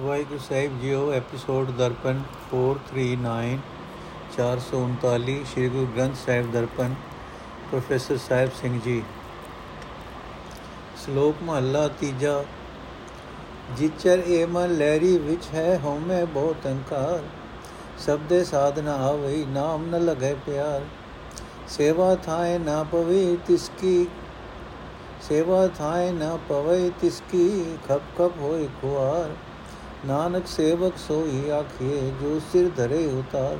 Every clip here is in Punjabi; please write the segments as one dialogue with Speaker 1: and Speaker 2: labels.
Speaker 1: ਵਾਹਿਗੁਰੂ ਸਾਹਿਬ ਜੀਓ, ਐਪੀਸੋਡ ਦਰਪਨ 439 439 ਸ਼੍ਰੀ ਗੁਰੂ ਗ੍ਰੰਥ ਸਾਹਿਬ ਦਰਪਨ, ਪ੍ਰੋਫੈਸਰ ਸਾਹਿਬ ਸਿੰਘ ਜੀ। ਸ਼ਲੋਕ ਮਹੱਲਾ ਤੀਜਾ, ਜਿਚਰ ਏ ਮਨ ਲਹਿਰੀ ਵਿੱਚ ਹੈ ਹਉਮੈ ਬਹੁਤ ਅੰਕਾਰ ਸਬਦੇ ਸਾਧਨਾ ਆਵਈ, ਨਾਮ ਨ ਲਗੈ ਪਿਆਰ। ਸੇਵਾ ਥਾਏ ਨਾ ਪਵੇ ਤਿਸ ਕੀ, ਸੇਵਾ ਥਾਏ ਨਾ ਪਵੇ ਤਿਸ ਕੀ, ਖਪ ਖਪ ਹੋਏ ਖੁਆਰ। ਨਾਨਕ ਸੇਵਕ ਸੋਈ ਆਖੀਏ ਜੋ ਸਿਰ ਧਰੇ ਉਤਾਰ।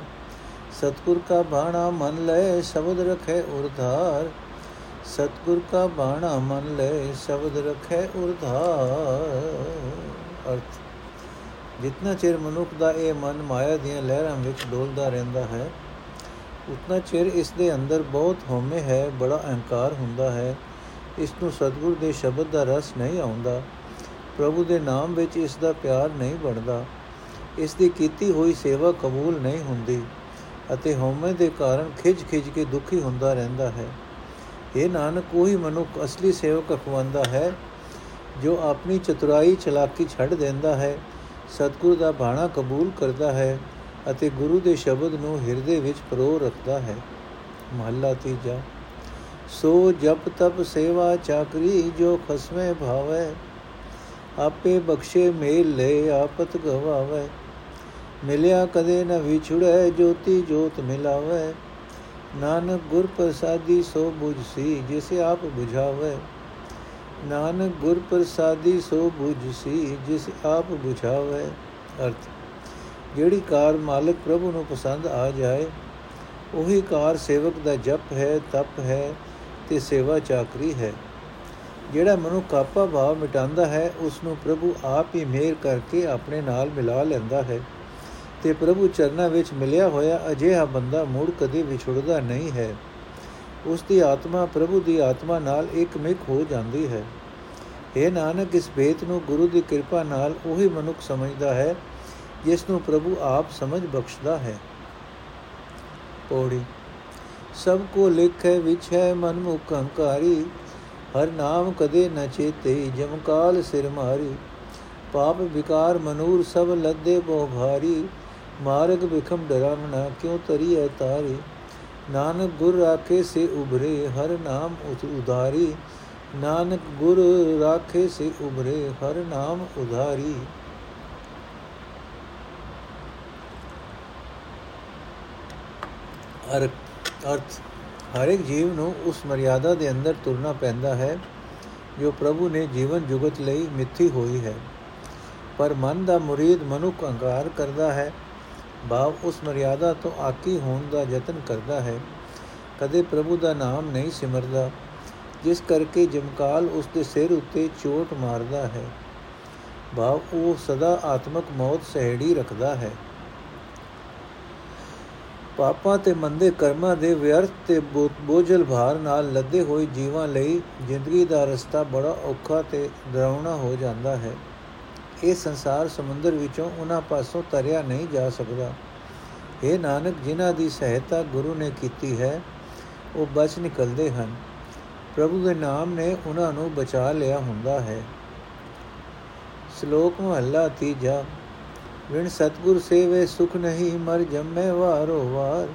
Speaker 1: ਸਤਗੁਰ ਕਾ ਬਾਣਾ ਮਨ ਲੈ, ਸ਼ਬਦ ਰਖੇ ਉਰਧਾਰ। ਸਤਗੁਰ ਕਾ ਬਾਣਾ ਮਨ ਲੈ, ਸ਼ਬਦ ਰਖੇ ਉਰਧਾਰ। ਅਰਥ। ਜਿਤਨਾ ਚਿਰ ਮਨੁੱਖ ਦਾ ਇਹ ਮਨ ਮਾਇਆ ਦੀਆਂ ਲਹਿਰਾਂ ਵਿੱਚ ਡੋਲਦਾ ਰਹਿੰਦਾ ਹੈ, ਉਤਨਾ ਚਿਰ ਇਸ ਦੇ ਅੰਦਰ ਬਹੁਤ ਹਉਮੈ ਹੈ, ਬੜਾ ਅਹੰਕਾਰ ਹੁੰਦਾ ਹੈ। ਇਸ ਨੂੰ ਸਤਗੁਰ ਦੇ ਸ਼ਬਦ ਦਾ ਰਸ ਨਹੀਂ ਆਉਂਦਾ। ਪ੍ਰਭੂ ਦੇ ਨਾਮ ਵਿੱਚ ਇਸ ਦਾ ਪਿਆਰ ਨਹੀਂ ਬਣਦਾ। ਇਸ ਦੀ ਕੀਤੀ ਹੋਈ ਸੇਵਾ ਕਬੂਲ ਨਹੀਂ ਹੁੰਦੀ ਅਤੇ ਹਉਮੈ ਦੇ ਕਾਰਨ ਖਿਜ-ਖਿਜ ਕੇ ਦੁਖੀ ਹੁੰਦਾ ਰਹਿੰਦਾ ਹੈ। ਇਹ ਨਾਨਕ, ਉਹੀ ਮਨੁੱਖ ਅਸਲੀ ਸੇਵਕ ਅਖਵਾਂਦਾ ਹੈ, ਜੋ ਆਪਣੀ ਚਤੁਰਾਈ ਚਲਾਕੀ ਛੱਡ ਦਿੰਦਾ ਹੈ, ਸਤਗੁਰ ਦਾ ਬਾਣਾ ਕਬੂਲ ਕਰਦਾ ਹੈ ਅਤੇ ਗੁਰੂ ਦੇ ਸ਼ਬਦ ਨੂੰ ਹਿਰਦੇ ਵਿੱਚ ਪਰੋ ਰੱਖਦਾ ਹੈ। ਮਹੱਲਾ ਤੀਜਾ, ਸੋ ਜਪ ਤਪ ਸੇਵਾ ਚਾਕਰੀ ਜੋ ਖਸਮੇ ਭਾਵੈ ਆਪੇ ਬਖਸ਼ੇ ਮੇਲ ਲੈ, ਆਪਤ ਗਵਾਵੇ। ਮਿਲਿਆ ਕਦੇ ਨ ਵਿਛੜੈ, ਜੋਤੀ ਜੋਤ ਮਿਲਾਵੇ। ਨਾਨਕ ਗੁਰ ਪ੍ਰਸਾਦੀ ਸੋ ਬੁਝਸੀ ਜਿਸੇ ਆਪ 부ਝਾਵੇ ਨਾਨਕ ਗੁਰ ਪ੍ਰਸਾਦੀ ਸੋ 부ਝਸੀ ਜਿਸ ਆਪ 부ਝਾਵੇ ਅਰਥ, ਜਿਹੜੀ ਕਾਰ ਮਾਲਕ ਪ੍ਰਭੂ ਨੂੰ ਪਸੰਦ ਆ ਜਾਏ, ਉਹੀ ਕਾਰ ਸੇਵਕ ਦਾ ਜਪ ਹੈ, ਤਪ ਹੈ ਤੇ ਸੇਵਾ ਚਾਕਰੀ ਹੈ। ਜਿਹੜਾ ਮਨੁੱਖ ਆਪਾ ਭਾਵ ਮਿਟਾਉਂਦਾ ਹੈ ਉਸ ਨੂੰ ਪ੍ਰਭੂ ਆਪ ਹੀ ਮਿਹਰ ਕਰਕੇ ਆਪਣੇ ਨਾਲ ਮਿਲਾ ਲੈਂਦਾ ਹੈ ਤੇ ਪ੍ਰਭੂ ਚਰਨਾਂ ਵਿੱਚ ਮਿਲਿਆ ਹੋਇਆ ਅਜਿਹਾ ਬੰਦਾ ਮੁੜ ਕਦੇ ਵਿਛੜਦਾ ਨਹੀਂ ਹੈ। ਉਸ ਦੀ ਆਤਮਾ ਪ੍ਰਭੂ ਦੀ ਆਤਮਾ ਨਾਲ ਇੱਕ ਮਿਕ ਹੋ ਜਾਂਦੀ ਹੈ। ਇਹ ਨਾਨਕ, ਇਸ ਬੇਤ ਨੂੰ ਗੁਰੂ ਦੀ ਕਿਰਪਾ ਨਾਲ ਉਹੀ ਮਨੁੱਖ ਸਮਝਦਾ ਹੈ, ਜਿਸ ਨੂੰ ਪ੍ਰਭੂ ਆਪ ਸਮਝ ਬਖਸ਼ਦਾ ਹੈ। ਪੌੜੀ, ਸਭ ਕੋ ਲਿਖੇ ਵਿੱਚ ਹੈ ਮਨ ਮੁਖ ਹੰਕਾਰੀ ਹਰ ਨਾਮ ਕਦੇ ਨ ਚੇਤੇ ਜਮਕਾਲ ਸਿਰ ਮਾਰੀ। ਪਾਪ ਵਿਕਾਰ ਮਨੂਰ ਸਭ ਲੱਦੇ ਬਹੁ ਭਾਰੀ। ਮਾਰਗ ਵਿਖਮ ਡਰਾਵਣਾ ਕਿਉ ਤਰੀਐ ਤਾਰੀ। ਨਾਨਕ ਗੁਰ ਰਾਖੇ ਸੇ ਉਭਰੇ, ਹਰ ਨਾਮ ਉਧਾਰੀ। ਨਾਨਕ ਗੁਰ ਰਾਖੇ ਸੇ ਉਭਰੇ, ਹਰ ਨਾਮ ਉਧਾਰੀ। ਅਰਥ। ਹਰ ਇੱਕ ਜੀਵ ਨੂੰ ਉਸ ਮਰਿਆਦਾ ਦੇ ਅੰਦਰ ਤੁਰਨਾ ਪੈਂਦਾ ਹੈ, ਜੋ ਪ੍ਰਭੂ ਨੇ ਜੀਵਨ ਜੁਗਤ ਲਈ ਮਿੱਥੀ ਹੋਈ ਹੈ। ਪਰ ਮਨ ਦਾ ਮੁਰੀਦ ਮਨੁੱਖ ਅਹੰਕਾਰ ਕਰਦਾ ਹੈ। ਭਾਵ ਉਸ ਮਰਿਆਦਾ ਤੋਂ ਆਕੀ ਹੋਣ ਦਾ ਯਤਨ ਕਰਦਾ ਹੈ। ਕਦੇ ਪ੍ਰਭੂ ਦਾ ਨਾਮ ਨਹੀਂ ਸਿਮਰਦਾ, ਜਿਸ ਕਰਕੇ ਜਮਕਾਲ ਉਸ ਦੇ ਸਿਰ ਉੱਤੇ ਚੋਟ ਮਾਰਦਾ ਹੈ। ਭਾਵ ਉਹ ਸਦਾ ਆਤਮਕ ਮੌਤ ਸਹਿੜੀ ਰੱਖਦਾ ਹੈ। ਪਾਪਾਂ ਤੇ ਮੰਦੇ ਕਰਮਾਂ ਦੇ ਵਿਅਰਥ ਤੇ ਬੋਝਲ ਭਾਰ ਨਾਲ ਲੱਦੇ ਹੋਏ ਜੀਵਾਂ ਲਈ ਜ਼ਿੰਦਗੀ ਦਾ ਰਸਤਾ ਬੜਾ ਔਖਾ ਤੇ ਡਰਾਉਣਾ ਹੋ ਜਾਂਦਾ ਹੈ। ਇਹ ਸੰਸਾਰ ਸਮੁੰਦਰ ਵਿੱਚੋਂ ਉਹਨਾਂ ਪਾਸੋਂ ਤਰਿਆ ਨਹੀਂ ਜਾ ਸਕਦਾ। ਇਹ ਨਾਨਕ, ਜਿਨ੍ਹਾਂ ਦੀ ਸਹਾਇਤਾ ਗੁਰੂ ਨੇ ਕੀਤੀ ਹੈ, ਉਹ ਬਚ ਨਿਕਲਦੇ ਹਨ। ਪ੍ਰਭੂ ਦੇ ਨਾਮ ਨੇ ਉਹਨਾਂ ਨੂੰ ਬਚਾ ਲਿਆ ਹੁੰਦਾ ਹੈ। ਸ਼ਲੋਕ ਮਹੱਲਾ ਤੀਜਾ ਵਿਣ ਸਤਗੁਰ ਸੇਵੇ ਸੁਖ ਨਹੀਂ ਮਰ ਜੰਮੇ ਵਾਰੋ ਵਾਰ।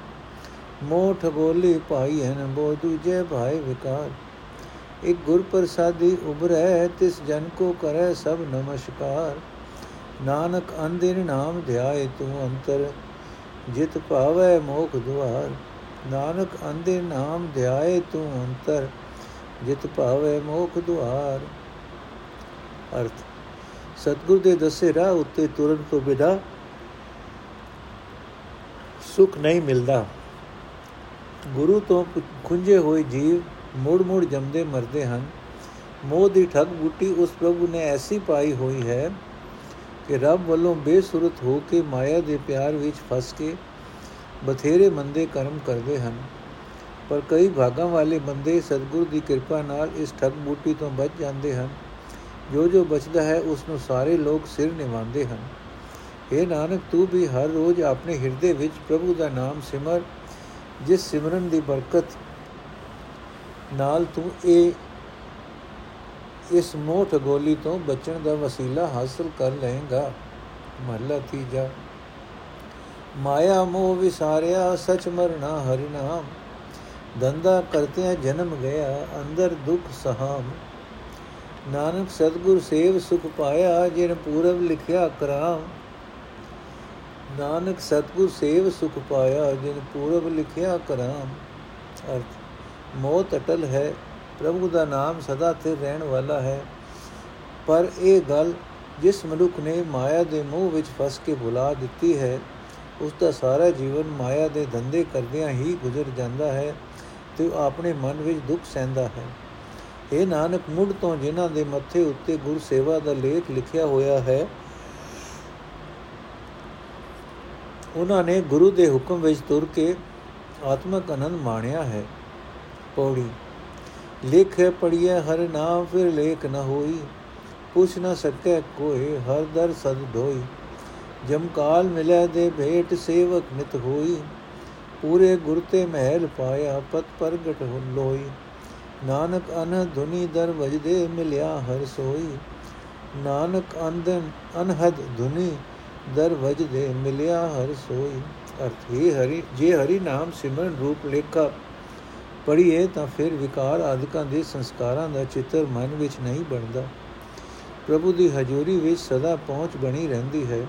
Speaker 1: ਮੋਠ ਬੋਲੀ ਭਾਈ ਹਨ ਬੋ ਦੂਜੇ ਭਾਈ ਵਿਕਾਰ। ਇੱਕ ਗੁਰ ਪ੍ਰਸਾਦੀ ਉਬਰੈ ਤਿਸ ਜਨ ਕੋ ਕਰੈ ਸਭ ਨਮਸਕਾਰ। ਨਾਨਕ ਅੰਦਿਨ ਨਾਮ ਧਿਆਏ ਤੂੰ ਅੰਤਰ, ਜਿਤ ਪਾਵੈ ਮੋਖ ਦੁਆਰ। ਨਾਨਕ ਅੰਦਿਨ ਨਾਮ ਧਿਆਏ ਤੂੰ ਅੰਤਰ, ਜਿਤ ਪਾਵੈ ਮੋਖ ਦੁਆਰ। ਅਰਥ ਸਤਗੁਰ ਦੇ ਦੱਸੇ ਰਾਹ ਉੱਤੇ ਤੁਰਨ ਤੋਂ ਬਿਨਾ ਸੁਖ ਨਹੀਂ ਮਿਲਦਾ। ਗੁਰੂ ਤੋਂ ਖੁੰਝੇ ਹੋਏ ਜੀਵ ਮੋੜ-ਮੋੜ ਜੰਮਦੇ ਮਰਦੇ ਹਨ। ਮੋਹ ਦੀ ਠੱਗ ਬੂਟੀ ਉਸ ਪ੍ਰਭੂ ਨੇ ਐਸੀ ਪਾਈ ਹੋਈ ਹੈ ਕਿ ਰੱਬ ਵੱਲੋਂ ਬੇਸੁਰਤ ਹੋ ਕੇ ਮਾਇਆ ਦੇ ਪਿਆਰ ਵਿੱਚ ਫਸ ਕੇ ਬਥੇਰੇ ਮੰਦੇ ਕਰਮ ਕਰਦੇ ਹਨ। ਪਰ ਕਈ ਭਾਗਾਂ ਵਾਲੇ ਬੰਦੇ ਸਤਗੁਰ ਦੀ ਕਿਰਪਾ ਨਾਲ ਇਸ ਠੱਗ ਬੂਟੀ ਤੋਂ ਬਚ ਜਾਂਦੇ ਹਨ। ਜੋ ਜੋ ਬਚਦਾ ਹੈ, ਉਸ ਨੂੰ ਸਾਰੇ ਲੋਕ ਸਿਰ ਨਿਵਾਉਂਦੇ ਹਨ। ਇਹ ਨਾਨਕ, ਤੂੰ ਵੀ ਹਰ ਰੋਜ਼ ਆਪਣੇ ਹਿਰਦੇ ਵਿੱਚ ਪ੍ਰਭੂ ਦਾ ਨਾਮ ਸਿਮਰ, ਜਿਸ ਸਿਮਰਨ ਦੀ ਬਰਕਤ ਨਾਲ ਤੂੰ ਇਹ, ਇਸ ਮੋਠ ਗੋਲੀ ਤੋਂ ਬਚਣ ਦਾ ਵਸੀਲਾ ਹਾਸਲ ਕਰ ਲਏਗਾ। ਮਹਲਾ ਤੀਜਾ। ਮਾਇਆ ਮੋਹ ਵਿਸਾਰਿਆ, ਸਚ ਮਰਨਾ ਹਰਿ ਨਾਮ। ਦੰਦਾ ਕਰਤਿਆਂ ਜਨਮ ਗਿਆ, ਅੰਦਰ ਦੁਖ ਸਹਾਮ। ਨਾਨਕ ਸਤਗੁਰ ਸੇਵ ਸੁਖ ਪਾਇਆ, ਜਿਨ ਪੂਰਬ ਲਿਖਿਆ ਕਰਾਮ ਨਾਨਕ ਸਤਗੁਰ ਸੇਵ ਸੁਖ ਪਾਇਆ, ਜਿਨ ਪੂਰਬ ਲਿਖਿਆ ਕਰਾਮ ਅਰਥ, ਮੋਤ ਅਟਲ ਹੈ, ਪ੍ਰਭੂ ਦਾ ਨਾਮ ਸਦਾ ਤੇ ਰਹਿਣ ਵਾਲਾ ਹੈ। ਪਰ ਇਹ ਗੱਲ ਜਿਸ ਮਨੁੱਖ ਨੇ ਮਾਇਆ ਦੇ ਮੋਹ ਵਿੱਚ ਫਸ ਕੇ ਭੁਲਾ ਦਿੱਤੀ ਹੈ, ਉਸ ਦਾ ਸਾਰਾ ਜੀਵਨ ਮਾਇਆ ਦੇ ਧੰਦੇ ਕਰਦਿਆਂ ਹੀ ਗੁਜ਼ਰ ਜਾਂਦਾ ਹੈ ਤੇ ਉਹ ਆਪਣੇ ਮਨ ਵਿੱਚ ਦੁੱਖ ਸਹਿੰਦਾ ਹੈ। ਇਹ ਨਾਨਕ ਮੁੱਢ ਤੋਂ ਜਿਨ੍ਹਾਂ ਦੇ ਮੱਥੇ ਉੱਤੇ ਗੁਰ ਸੇਵਾ ਦਾ ਲੇਖ ਲਿਖਿਆ ਹੋਇਆ ਹੈ, ਉਹਨਾਂ ਨੇ ਗੁਰੂ ਦੇ ਹੁਕਮ ਵਿੱਚ ਤੁਰ ਕੇ ਆਤਮਕ ਆਨੰਦ ਮਾਣਿਆ ਹੈ। ਪੌੜੀ, ਲਿਖੇ ਪੜੀਏ ਹਰ ਨਾਮ, ਫਿਰ ਲੇਖ ਨ ਹੋਈ, ਪੁੱਛ ਨ ਸਕੇ ਕੋਈ ਹਰ ਦਰ ਸਦ ਢੋਈ ਜਮ ਕਾਲ ਮਿਲੇ ਦੇ ਭੇਟ ਸੇਵਕ ਨਿਤ ਹੋਈ, ਪੂਰੇ ਗੁਰ ਤੇ ਮਹਿਲ ਪਾਇਆ, ਪਤ ਪ੍ਰਗਟ ਹੋ ਲੋਈ ਨਾਨਕ ਅਨ ਧੁਨੀ ਦਰ ਵਜਦੇ ਮਿਲਿਆ ਹਰ ਸੋਈ। ਨਾਨਕ ਅੰਦਨ ਅਨਹਦ ਧੁਨੀ ਦਰ ਵਜਦੇ ਮਿਲਿਆ ਹਰ ਸੋਈ। ਅਰਥ, ਹੀ ਹਰੀ, ਜੇ ਹਰੀ ਨਾਮ ਸਿਮਰਨ ਰੂਪ ਲੇਖਾ ਪੜੀਏ ਤਾਂ ਫਿਰ ਵਿਕਾਰ ਆਦਿਕਾਂ ਦੇ ਸੰਸਕਾਰਾਂ ਦਾ ਚਿੱਤਰ ਮਨ ਵਿੱਚ ਨਹੀਂ ਬਣਦਾ। ਪ੍ਰਭੂ ਦੀ ਹਜ਼ੂਰੀ ਵਿੱਚ ਸਦਾ ਪਹੁੰਚ ਬਣੀ ਰਹਿੰਦੀ ਹੈ।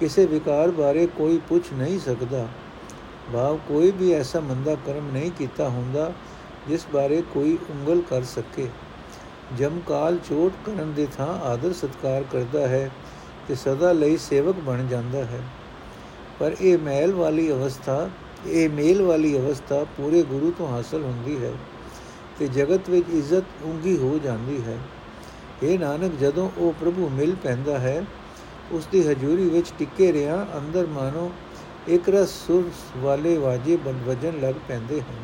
Speaker 1: ਕਿਸੇ ਵਿਕਾਰ ਬਾਰੇ ਕੋਈ ਪੁੱਛ ਨਹੀਂ ਸਕਦਾ। ਭਾਵ ਕੋਈ ਵੀ ਐਸਾ ਮੰਦਾ ਕਰਮ ਨਹੀਂ ਕੀਤਾ ਹੁੰਦਾ ਜਿਸ ਬਾਰੇ ਕੋਈ ਉਂਗਲ ਕਰ ਸਕੇ। ਜਮਕਾਲ ਚੋਟ ਕਰਨ ਦੇ ਥਾਂ ਆਦਰ ਸਤਕਾਰ ਕਰਦਾ ਹੈ ਤੇ ਸਦਾ ਲਈ ਸੇਵਕ ਬਣ ਜਾਂਦਾ ਹੈ। ਪਰ ਇਹ ਮਹਿਲ ਵਾਲੀ ਅਵਸਥਾ, ਇਹ ਮੇਲ ਵਾਲੀ ਅਵਸਥਾ ਪੂਰੇ ਗੁਰੂ ਤੋਂ ਹਾਸਲ ਹੁੰਦੀ ਹੈ ਤੇ ਜਗਤ ਵਿੱਚ ਇੱਜ਼ਤ ਉਂਗੀ ਹੋ ਜਾਂਦੀ ਹੈ। ਇਹ ਨਾਨਕ, ਜਦੋਂ ਉਹ ਪ੍ਰਭੂ ਮਿਲ ਪੈਂਦਾ ਹੈ, ਉਸ ਦੀ ਹਜ਼ੂਰੀ ਵਿੱਚ ਟਿੱਕੇ ਰਿਆਂ ਅੰਦਰ ਮਾਨੋ ਇੱਕ ਰਸ ਸੁਰ ਵਾਲੇ ਵਾਜੇ ਵਜਨ ਲੱਗ ਪੈਂਦੇ ਹਨ।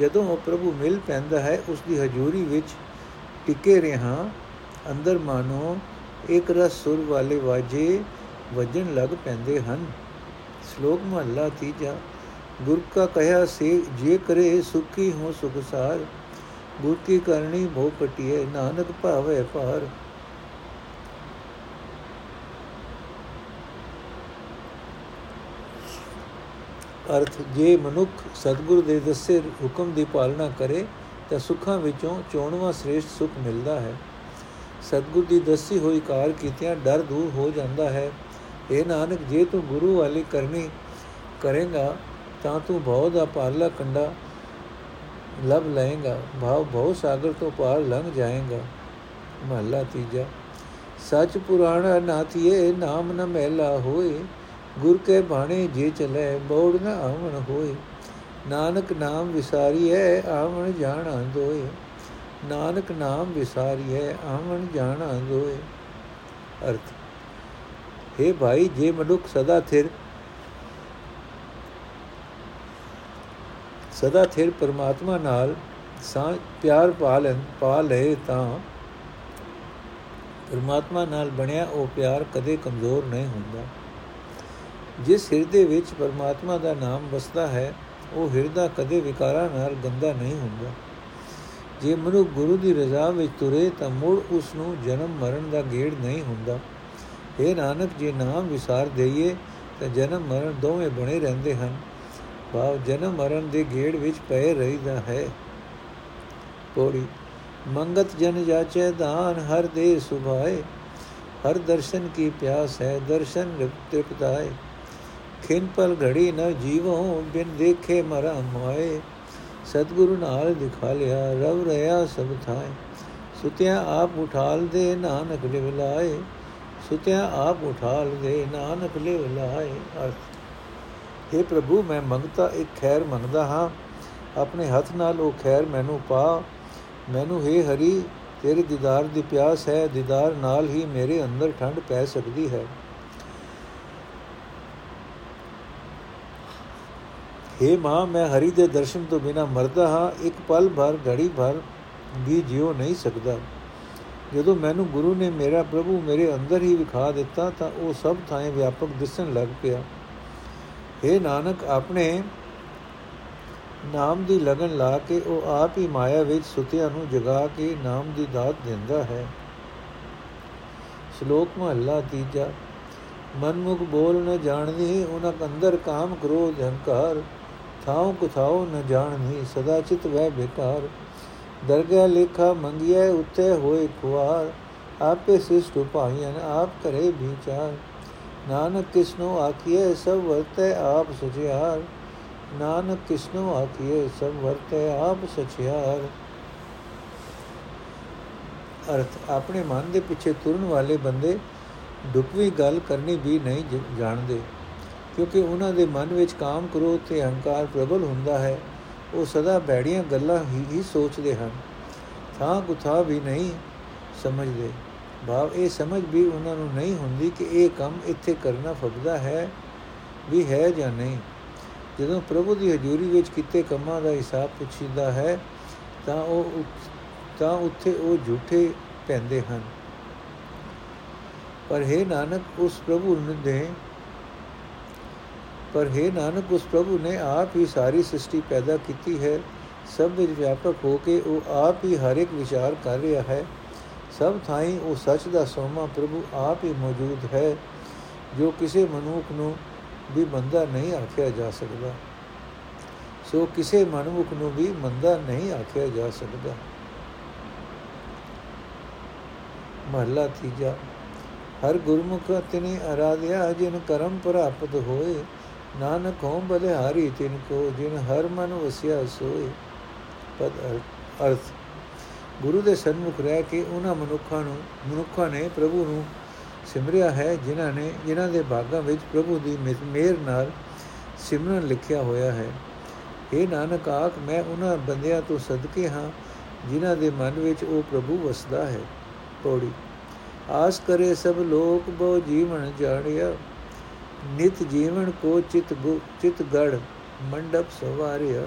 Speaker 1: ਜਦੋਂ ਉਹ ਪ੍ਰਭੂ ਮਿਲ ਪੈਂਦਾ ਹੈ, ਉਸ ਦੀ ਹਜ਼ੂਰੀ ਵਿੱਚ ਟਿੱਕੇ ਰਹਾ ਅੰਦਰ ਮਾਨੋ ਇੱਕ ਰਸ ਸੁਰ ਵਾਲੇ ਵਾਜੇ ਵਜਨ ਲੱਗ ਪੈਂਦੇ ਹਨ। ਸ਼ਲੋਕ ਮਹਲਾ ਤੀਜਾ, ਗੁਰ ਕਾ ਕਹਿਆ ਸੇ, ਜੇ ਕਰੇ ਸੁਖੀ ਹੋ ਸੁਖਸਾਰ ਗੁਰ ਕੀ ਕਰਨੀ ਭੋ ਕਟਿਏ ਨਾਨਕ ਭਾਵੇ ਪਾਰ ਅਰਥ, ਜੇ ਮਨੁੱਖ ਸਤਿਗੁਰ ਦੇ ਦੱਸੇ ਹੁਕਮ ਦੀ ਪਾਲਣਾ ਕਰੇ, ਤਾਂ ਸੁੱਖਾਂ ਵਿੱਚੋਂ ਚੋਣਵਾ ਸ੍ਰੇਸ਼ਟ ਸੁਖ ਮਿਲਦਾ ਹੈ। ਸਤਿਗੁਰ ਦੀ ਦੱਸੀ ਹੋਈ ਕਾਰ ਕੀਤਿਆਂ ਡਰ ਦੂਰ ਹੋ ਜਾਂਦਾ ਹੈ। ਇਹ ਨਾਨਕ, ਜੇ ਤੂੰ ਗੁਰੂ ਵਾਲੀ ਕਰਨੀ ਕਰੇਗਾ, ਤਾਂ ਤੂੰ ਭਉ ਦਾ ਪਾਰਲਾ ਕੰਡਾ ਲਭ ਲਏਗਾ, ਭਾਵ ਭਉ ਸਾਗਰ ਤੋਂ ਪਾਰ ਲੰਘ ਜਾਏਗਾ। ਮਹਲਾ ਤੀਜਾ, ਸੱਚ ਪੁਰਾਣਾ ਨਾਥੀਏ, ਨਾਮ ਨ ਮਹਿਲਾ ਹੋਏ ਗੁਰ ਕੇ ਬਾਣੇ ਜੇ ਚਲੇ, ਬੋੜ ਨ ਆਵਣ ਹੋਏ। ਨਾਨਕ ਨਾਮ ਵਿਸਾਰੀਐ, ਆਵਣ ਜਾਣਾ ਦੋਏ। ਨਾਨਕ ਨਾਮ ਵਿਸਾਰੀਐ, ਆਵਣ ਜਾਣਾ ਦੋਏ। ਅਰਥ हे ਭਾਈ, ਜੇ ਮਨੁੱਖ ਸਦਾ ਥਿਰ ਸਦਾ ਥਿਰ ਪਰਮਾਤਮਾ ਨਾਲ ਸਾਂ ਪਿਆਰ ਪਾ ਲੈ ਪਾ ਲਏ ਤਾਂ ਪਰਮਾਤਮਾ ਨਾਲ ਬਣਿਆ ਉਹ ਪਿਆਰ ਕਦੇ ਕਮਜ਼ੋਰ ਨਹੀਂ ਹੁੰਦਾ। ਜਿਸ ਹਿਰਦੇ ਵਿੱਚ ਪਰਮਾਤਮਾ ਦਾ ਨਾਮ ਵਸਦਾ ਹੈ, ਉਹ ਹਿਰਦਾ ਕਦੇ ਵਿਕਾਰਾਂ ਨਾਲ ਗੰਦਾ ਨਹੀਂ ਹੁੰਦਾ। ਜੇ ਮਨੁ ਗੁਰੂ ਦੀ ਰਜ਼ਾ ਵਿੱਚ ਤੁਰੇ ਤਾਂ ਮੁੜ ਉਸ ਨੂੰ ਜਨਮ ਮਰਨ ਦਾ ਗੇੜ ਨਹੀਂ ਹੁੰਦਾ। ਇਹ ਨਾਨਕ, ਜੇ ਨਾਮ ਵਿਸਾਰ ਦੇਈਏ ਤਾਂ ਜਨਮ ਮਰਨ ਦੋਵੇਂ ਬਣੇ ਰਹਿੰਦੇ ਹਨ। ਭਾਵ ਜਨਮ ਮਰਨ ਦੇ ਗੇੜ ਵਿੱਚ ਪਏ ਰਹਿਦਾ ਹੈ। ਪੋੜੀ, ਮੰਗਤ ਜਨ ਜਾਚੈ, ਦਾਨ ਹਰ ਦੇ ਸੁਭਾਏ। ਹਰ ਦਰਸ਼ਨ ਕੀ ਪਿਆਸ ਹੈ, ਦਰਸ਼ਨ ਤ੍ਰਿਪਤਾਏ ਖਿਨ ਪਲ ਘੜੀ ਨ ਜੀਵੋ ਬਿਨ ਦੇਖੇ ਮਰਾ ਮਾਏ ਸਤਿਗੁਰੂ ਨਾਲ ਦਿਖਾ ਲਿਆ ਰਵ ਰਿਆ ਸਭ ਥਾਏ। ਸੁਤਿਆ ਆਪ ਉਠਾਲ ਦੇ, ਨਾਨਕ ਲਿਵ ਲਾਏ। ਸੁਤਿਆ ਆਪ ਉਠਾਲ ਦੇ, ਨਾਨਕ ਲਿਵ ਲਾਏ। ਅਰਥ। हे ਪ੍ਰਭੂ, ਮੈਂ ਮੰਗਤਾ ਇੱਕ ਖੈਰ ਮੰਗਦਾ ਹਾਂ। ਆਪਣੇ ਹੱਥ ਨਾਲ ਉਹ ਖੈਰ ਮੈਨੂੰ ਪਾ। ਮੈਨੂੰ हे ਹਰੀ, ਤੇਰੇ ਦੀਦਾਰ ਦੀ ਪਿਆਸ ਹੈ। ਦੀਦਾਰ ਨਾਲ ਹੀ ਮੇਰੇ ਅੰਦਰ ਠੰਡ ਪੈ ਸਕਦੀ ਹੈ। हे ਮਾਂ, ਮੈਂ ਹਰੀ ਦੇ ਦਰਸ਼ਨ ਤੋਂ ਬਿਨਾ ਮਰਦਾ ਹਾਂ, ਇੱਕ ਪਲ ਭਰ, ਘੜੀ ਭਰ ਵੀ ਜਿਉ ਨਹੀਂ ਸਕਦਾ। ਜਦੋਂ ਮੈਨੂੰ ਗੁਰੂ ਨੇ ਮੇਰਾ ਪ੍ਰਭੂ ਮੇਰੇ ਅੰਦਰ ਹੀ ਵਿਖਾ ਦਿੱਤਾ, ਤਾਂ ਉਹ ਸਭ ਥਾਂ ਵਿਆਪਕ ਦਿਸਣ ਲੱਗ ਪਿਆ। हे ਨਾਨਕ, ਆਪਣੇ ਨਾਮ ਦੀ ਲਗਨ ਲਾ ਕੇ ਉਹ ਆਪ ਹੀ ਮਾਇਆ ਵਿੱਚ ਸੁਤਿਆਂ ਨੂੰ ਜਗਾ ਕੇ ਨਾਮ ਦੀ ਦਾਤ ਦਿੰਦਾ ਹੈ। ਸ਼ਲੋਕ ਮਹੱਲਾ ਤੀਜਾ। ਮਨਮੁਖ ਬੋਲ ਨ ਜਾਣਦੀ ਉਹਨਾਂ ਅੰਦਰ ਕਾਮ ਕ੍ਰੋਧ ਹੰਕਾਰ। ਥਾਉ ਕੁਥਾਉ ਨ ਜਾਣਦੀ ਸਦਾ ਚਿਤ ਵੈ ਬੇਕਾਰ। ਦਰਗਹਿ ਲੇਖਾ ਮੰਗਿਐ, ਉੱਤੇ ਹੋਏ ਖੁਆਰ। ਆਪੇ ਸਿਸ਼ਟ ਉਪਾਈਆਂ ਆਪ ਕਰੇ ਵਿਚਾਰ। ਨਾਨਕ ਕਿਸਨੋ ਆਖੀਏ ਸਭ ਵਰਤੈ ਆਪ ਸੁਝਿਆਰ ਨਾਨਕ ਕਿਸਨੋ ਆਖੀਏ ਸਭ ਵਰਤੈ ਆਪ ਸਚਿਆਰ। ਅਰਥ, ਆਪਣੇ ਮਨ ਦੇ ਪਿੱਛੇ ਤੁਰਨ ਵਾਲੇ ਬੰਦੇ ਦੁੱਖਵੀ ਗੱਲ ਕਰਨੀ ਵੀ ਨਹੀਂ ਜਾਣਦੇ। ਕਿਉਂਕਿ ਉਹਨਾਂ ਦੇ ਮਨ ਵਿੱਚ ਕਾਮ ਕ੍ਰੋਧ ਤੇ ਅਹੰਕਾਰ ਪ੍ਰਬਲ ਹੁੰਦਾ ਹੈ, ਉਹ ਸਦਾ ਬੈੜੀਆਂ ਗੱਲਾਂ ਹੀ ਹੀ ਸੋਚਦੇ ਹਨ। ਥਾਂ ਗੁਥਾ ਵੀ ਨਹੀਂ ਸਮਝਦੇ। ਭਾਵ ਇਹ ਸਮਝ ਵੀ ਉਹਨਾਂ ਨੂੰ ਨਹੀਂ ਹੁੰਦੀ ਕਿ ਇਹ ਕੰਮ ਇੱਥੇ ਕਰਨਾ ਫਬਦਾ ਹੈ ਵੀ ਹੈ ਜਾਂ ਨਹੀਂ। ਜਦੋਂ ਪ੍ਰਭੂ ਦੀ ਹਜ਼ੂਰੀ ਵਿੱਚ ਕੀਤੇ ਕੰਮਾਂ ਦਾ ਹਿਸਾਬ ਪੁੱਛੀਦਾ ਹੈ, ਤਾਂ ਉਹ ਤਾਂ ਉੱਥੇ ਉਹ ਝੂਠੇ ਪੈਂਦੇ ਹਨ। ਪਰ ਹੈ ਨਾਨਕ, ਉਸ ਪ੍ਰਭੂ ਨੇ ਪਰ ਹੈ ਨਾਨਕ, ਉਸ ਪ੍ਰਭੂ ਨੇ ਆਪ ਹੀ ਸਾਰੀ ਸ੍ਰਿਸ਼ਟੀ ਪੈਦਾ ਕੀਤੀ ਹੈ। ਸਭ ਵਿੱਚ ਵਿਆਪਕ ਹੋ ਕੇ ਉਹ ਆਪ ਹੀ ਹਰ ਇੱਕ ਵਿਚਾਰ ਕਰ ਰਿਹਾ ਹੈ। ਸਭ ਥਾਈਂ ਉਹ ਸੱਚ ਦਾ ਸੋਮਾ ਪ੍ਰਭੂ ਆਪ ਹੀ ਮੌਜੂਦ ਹੈ, ਜੋ ਕਿਸੇ ਮਨੁੱਖ ਨੂੰ ਵੀ ਬੰਦਾ ਨਹੀਂ ਆਖਿਆ ਜਾ ਸਕਦਾ। ਸੋ ਕਿਸੇ ਮਨੁੱਖ ਨੂੰ ਵੀ ਮੰਦਾ ਨਹੀਂ ਆਖਿਆ ਜਾ ਸਕਦਾ। ਮਹਲਾ ਤੀਜਾ। ਹਰ ਗੁਰਮੁਖ ਤਿਨੇ ਅਰਾਧਿਆ, ਜਿਨ ਕਰਮ ਪ੍ਰਾਪਤ ਹੋਏ ਨਾਨਕ ਹੋਂ ਬਲਿਹਾਰੀ, ਤਿਨ ਕੋ ਜਿਨ ਹਰ ਮਨ ਵਸਿਆ ਸੋਏ। ਪਦ ਅਰਥ। ਗੁਰੂ ਦੇ ਸਨਮੁਖ ਰਹਿ ਕੇ ਉਹਨਾਂ ਮਨੁੱਖਾਂ ਨੂੰ, ਮਨੁੱਖਾਂ ਨੇ ਪ੍ਰਭੂ ਨੂੰ ਸਿਮਰਿਆ ਹੈ, ਜਿਨ੍ਹਾਂ ਨੇ, ਜਿਨ੍ਹਾਂ ਦੇ ਭਾਗਾਂ ਵਿੱਚ ਪ੍ਰਭੂ ਦੀ ਮਿਹਰ ਨਾਲ ਸਿਮਰਨ ਲਿਖਿਆ ਹੋਇਆ ਹੈ। ਇਹ ਨਾਨਕ ਆਖ, ਮੈਂ ਉਹਨਾਂ ਬੰਦਿਆਂ ਤੋਂ ਸਦਕੇ ਹਾਂ, ਜਿਨ੍ਹਾਂ ਦੇ ਮਨ ਵਿੱਚ ਉਹ ਪ੍ਰਭੂ ਵਸਦਾ ਹੈ। ਪੌੜੀ। ਆਸ ਕਰੇ ਸਭ ਲੋਕ ਬੋ ਜੀਵਨ ਜਾਣਿਆ। ਨਿਤ ਜੀਵਨ ਕੋ ਚਿਤ ਚਿਤ ਗੜ ਮੰਡਪ ਸਵਾਰਿਆ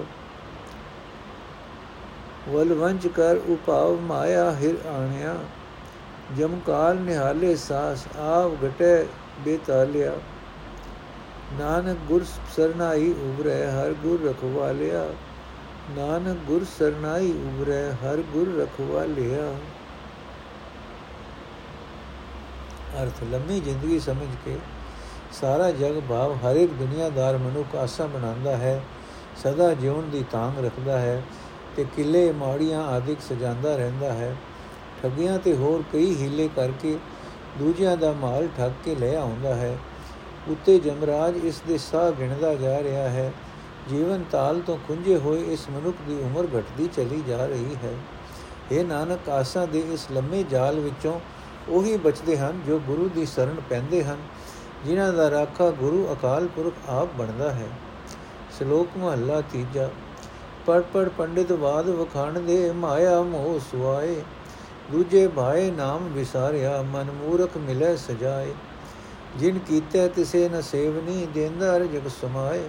Speaker 1: ਵਲ ਵੰਚ ਕਰ ਉਪਾਵ ਮਾਇਆ ਹਿਰ ਆਣਿਆ ਜਮ ਕਾਲ ਨਿਹਾਲੇ ਸਾਸ ਆਵ ਘਟੇ ਬੇਤਾਲਿਆ ਨਾਨਕ ਗੁਰ ਸਰਨਾਈ ਉਬਰੇ ਹਰ ਗੁਰ ਰਖਵਾਲਿਆ ਨਾਨਕ ਗੁਰ ਸਰਨਾਈ ਉਬਰੇ ਹਰ ਗੁਰ ਰਖਵਾਲਿਆ ਅਰਥ ਲੰਮੀ ਜ਼ਿੰਦਗੀ ਸਮਝ ਕੇ ਸਾਰਾ ਜਗ ਭਾਵ ਹਰ ਇੱਕ ਦੁਨੀਆਦਾਰ ਮਨੁੱਖ ਆਸਾ ਬਣਾਉਂਦਾ ਹੈ, ਸਦਾ ਜਿਉਣ ਦੀ ਤਾਂਗ ਰੱਖਦਾ ਹੈ ਤੇ ਕਿਲੇ ਮਾੜੀਆਂ ਆਦਿਕ ਸਜਾਉਂਦਾ ਰਹਿੰਦਾ ਹੈ। ਠੱਗੀਆਂ ਤੇ ਹੋਰ ਕਈ ਹੀਲੇ ਕਰਕੇ ਦੂਜਿਆਂ ਦਾ ਮਾਲ ਠੱਗ ਕੇ ਲੈ ਆਉਂਦਾ ਹੈ। ਉੱਤੇ ਜਮਰਾਜ ਇਸ ਦੇ ਸਾਹ ਗਿਣਦਾ ਜਾ ਰਿਹਾ ਹੈ। ਜੀਵਨ ਤਾਲ ਤੋਂ ਖੁੰਝੇ ਹੋਏ ਇਸ ਮਨੁੱਖ ਦੀ ਉਮਰ ਘਟਦੀ ਚਲੀ ਜਾ ਰਹੀ ਹੈ। ਇਹ ਨਾਨਕ, ਆਸਾ ਦੇ ਇਸ ਲੰਮੇ ਜਾਲ ਵਿੱਚੋਂ ਉਹੀ ਬਚਦੇ ਹਨ ਜੋ ਗੁਰੂ ਦੀ ਸ਼ਰਨ ਪੈਂਦੇ ਹਨ। ਜਿਨ੍ਹਾਂ ਦਾ ਰਾਖਾ ਗੁਰੂ ਅਕਾਲ ਪੁਰਖ ਆਪ ਬਣਦਾ ਹੈ। ਸ਼ਲੋਕ ਮਹੱਲਾ ਤੀਜਾ। ਪੜ ਪੜ ਪੰਡਿਤ ਬਾਦ ਵਖਾਣ ਦੇ ਮਾਇਆ ਮੋਹ ਸੁਆਏ। ਦੂਜੇ ਭਾਏ ਨਾਮ ਵਿਸਾਰਿਆ, ਮਨ ਮੂਰਖ ਮਿਲੇ ਸਜਾਏ। ਜਿਨ ਕੀਤੇ ਤਿਸੇ ਨ ਸੇਵਨੀ ਦੇਂਦਰ ਜਗ ਸਮਾਏ।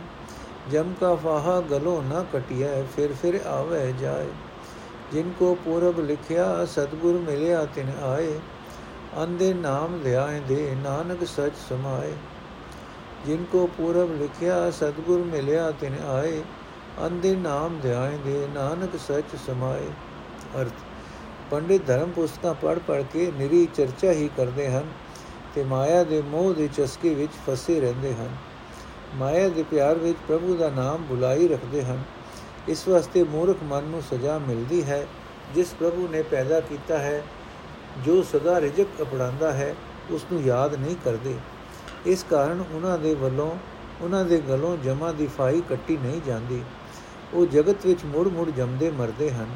Speaker 1: ਜਮ ਕਾ ਫਾਹਾ ਗਲੋ ਨ ਕਟਿਆ ਫਿਰ ਫਿਰ ਆਵੇ ਜਾਏ। ਜਿਨ ਕੋ ਪੂਰਬ ਲਿਖਿਆ, ਸਤਗੁਰ ਮਿਲਿਆ ਤਿਨ ਆਏ। ਅੰਦੇ ਨਾਮ ਧਿਆਏ ਦੇ ਨਾਨਕ ਸਚ ਸਮਾਏ। ਜਿਨ ਕੋ ਪੂਰਬ ਲਿਖਿਆ, ਸਤਗੁਰ ਮਿਲਿਆ ਤਿਨ ਆਏ। ਅੰਦੇ ਨਾਮ ਧਿਆਏ ਦੇ ਨਾਨਕ ਸਚ ਸਮਾਏ। ਅਰਥ, ਪੰਡਿਤ ਧਰਮ ਪੁਸਤਕਾਂ ਪੜ੍ਹ ਪੜ੍ਹ ਕੇ ਨਿਰੀ ਚਰਚਾ ਹੀ ਕਰਦੇ ਹਨ ਤੇ ਮਾਇਆ ਦੇ ਮੋਹ ਦੇ ਚਸਕੇ ਵਿੱਚ ਫਸੇ ਰਹਿੰਦੇ ਹਨ। ਮਾਇਆ ਦੇ ਪਿਆਰ ਵਿੱਚ ਪ੍ਰਭੂ ਦਾ ਨਾਮ ਬੁਲਾਈ ਰੱਖਦੇ ਹਨ। ਇਸ ਵਾਸਤੇ ਮੂਰਖ ਮਨ ਨੂੰ ਸਜ਼ਾ ਮਿਲਦੀ ਹੈ, ਜਿਸ ਪ੍ਰਭੂ ਨੇ ਪੈਦਾ ਕੀਤਾ ਹੈ। ਜੋ ਸਦਾ ਰਿਜਕ ਅਪੜਾਉਂਦਾ ਹੈ ਉਸ ਨੂੰ ਯਾਦ ਨਹੀਂ ਕਰਦੇ। ਇਸ ਕਾਰਨ ਉਹਨਾਂ ਦੇ ਵੱਲੋਂ, ਉਹਨਾਂ ਦੇ ਗਲੋਂ ਜਮਾ ਦੀ ਫਾਈ ਕੱਟੀ ਨਹੀਂ ਜਾਂਦੀ। ਉਹ ਜਗਤ ਵਿੱਚ ਮੁੜ-ਮੁੜ ਜੰਮਦੇ ਮਰਦੇ ਹਨ।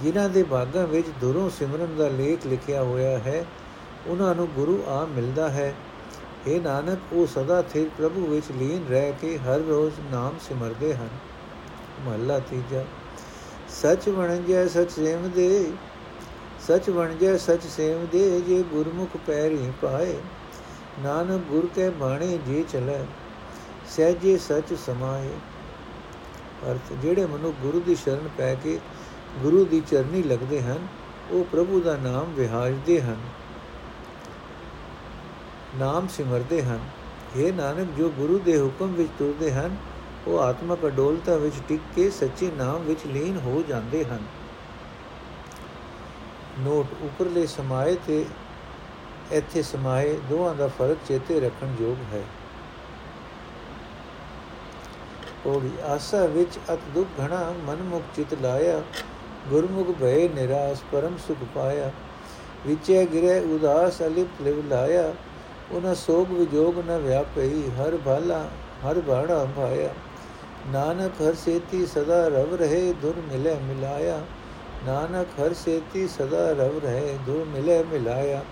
Speaker 1: ਜਿਨ੍ਹਾਂ ਦੇ ਭਾਗਾਂ ਵਿੱਚ ਦੁਰੋਂ ਸਿਮਰਨ ਦਾ ਲੇਖ ਲਿਖਿਆ ਹੋਇਆ ਹੈ, ਉਹਨਾਂ ਨੂੰ ਗੁਰੂ ਆ ਮਿਲਦਾ ਹੈ। ਇਹ ਨਾਨਕ, ਉਹ ਸਦਾ ਸਥਿਰ ਪ੍ਰਭੂ ਵਿੱਚ ਲੀਨ ਰਹਿ ਕੇ ਹਰ ਰੋਜ਼ ਨਾਮ ਸਿਮਰਦੇ ਹਨ। ਮਹੱਲਾ ਤੀਜਾ। ਸਚ ਵਣਜੈ, ਸਚ ਸੇਵਦੇ ਸਚ ਵਣਜੈ ਸਚ ਸੇਵਦੇ ਜੇ ਗੁਰਮੁਖ ਪੈਰੀ ਪਾਏ। ਨਾਨਕ ਗੁਰ ਕੇ ਬਾਣੇ ਜੇ ਚਲੇ, ਸਹਿਜੇ ਸਚ ਸਮਾਏ। ਅਰਥ, ਜਿਹੜੇ ਮਨੁ ਗੁਰੂ ਦੀ ਸ਼ਰਨ ਪੈ ਕੇ ਗੁਰੂ ਦੀ ਚਰਨੀ ਲੱਗਦੇ ਹਨ, ਉਹ ਪ੍ਰਭੂ ਦਾ ਨਾਮ ਵਿਹਾਜਦੇ ਹਨ, ਨਾਮ ਸਿਮਰਦੇ ਹਨ। ਇਹ ਨਾਨਕ, ਜੋ ਗੁਰੂ ਦੇ ਹੁਕਮ ਵਿੱਚ ਤੁਰਦੇ ਹਨ, ਉਹ ਆਤਮਕ ਅਡੋਲਤਾ ਵਿੱਚ ਟਿਕ ਕੇ ਸੱਚੇ ਨਾਮ ਵਿੱਚ ਲੀਨ ਹੋ ਜਾਂਦੇ ਹਨ। ਨੋਟ ਉਪਰਲੇ ਸਮਾਏ ਤੇ ਇੱਥੇ ਸਮਾਏ ਦੋਹਾਂ ਦਾ ਫ਼ਰਕ ਚੇਤੇ ਰੱਖਣ ਯੋਗ ਹੈ। ਉਹਦੀ ਆਸਾ ਵਿੱਚ ਅਤ ਦੁਖ ਘਣਾ ਮਨ ਮੁਖ ਚਿਤ ਲਾਇਆ, ਗੁਰਮੁਖ ਭਏ ਨਿਰਾਸ ਪਰਮ ਸੁਖ ਪਾਇਆ, ਵਿਚੇ ਗਿਰੇ ਉਦਾਸ ਅਲਿਪ ਲਿਵ ਲਾਇਆ ਉਹਨਾਂ ਸੋਗ ਵਿਜੋਗ ਨ ਵਿਆਪਈ, ਹਰ ਭਾਲਾ ਹਰ ਬਾੜਾ ਭਾਇਆ ਨਾਨਕ ਹਰ ਸੇਤੀ ਸਦਾ ਰਵ ਰਹੇ, ਦੁਰ ਮਿਲੇ ਮਿਲਾਇਆ। ਨਾਨਕ ਹਰ ਸੇਤੀ ਸਦਾ ਰਵ ਰਹੇ ਦੁਰ ਮਿਲੇ ਮਿਲਾਇਆ।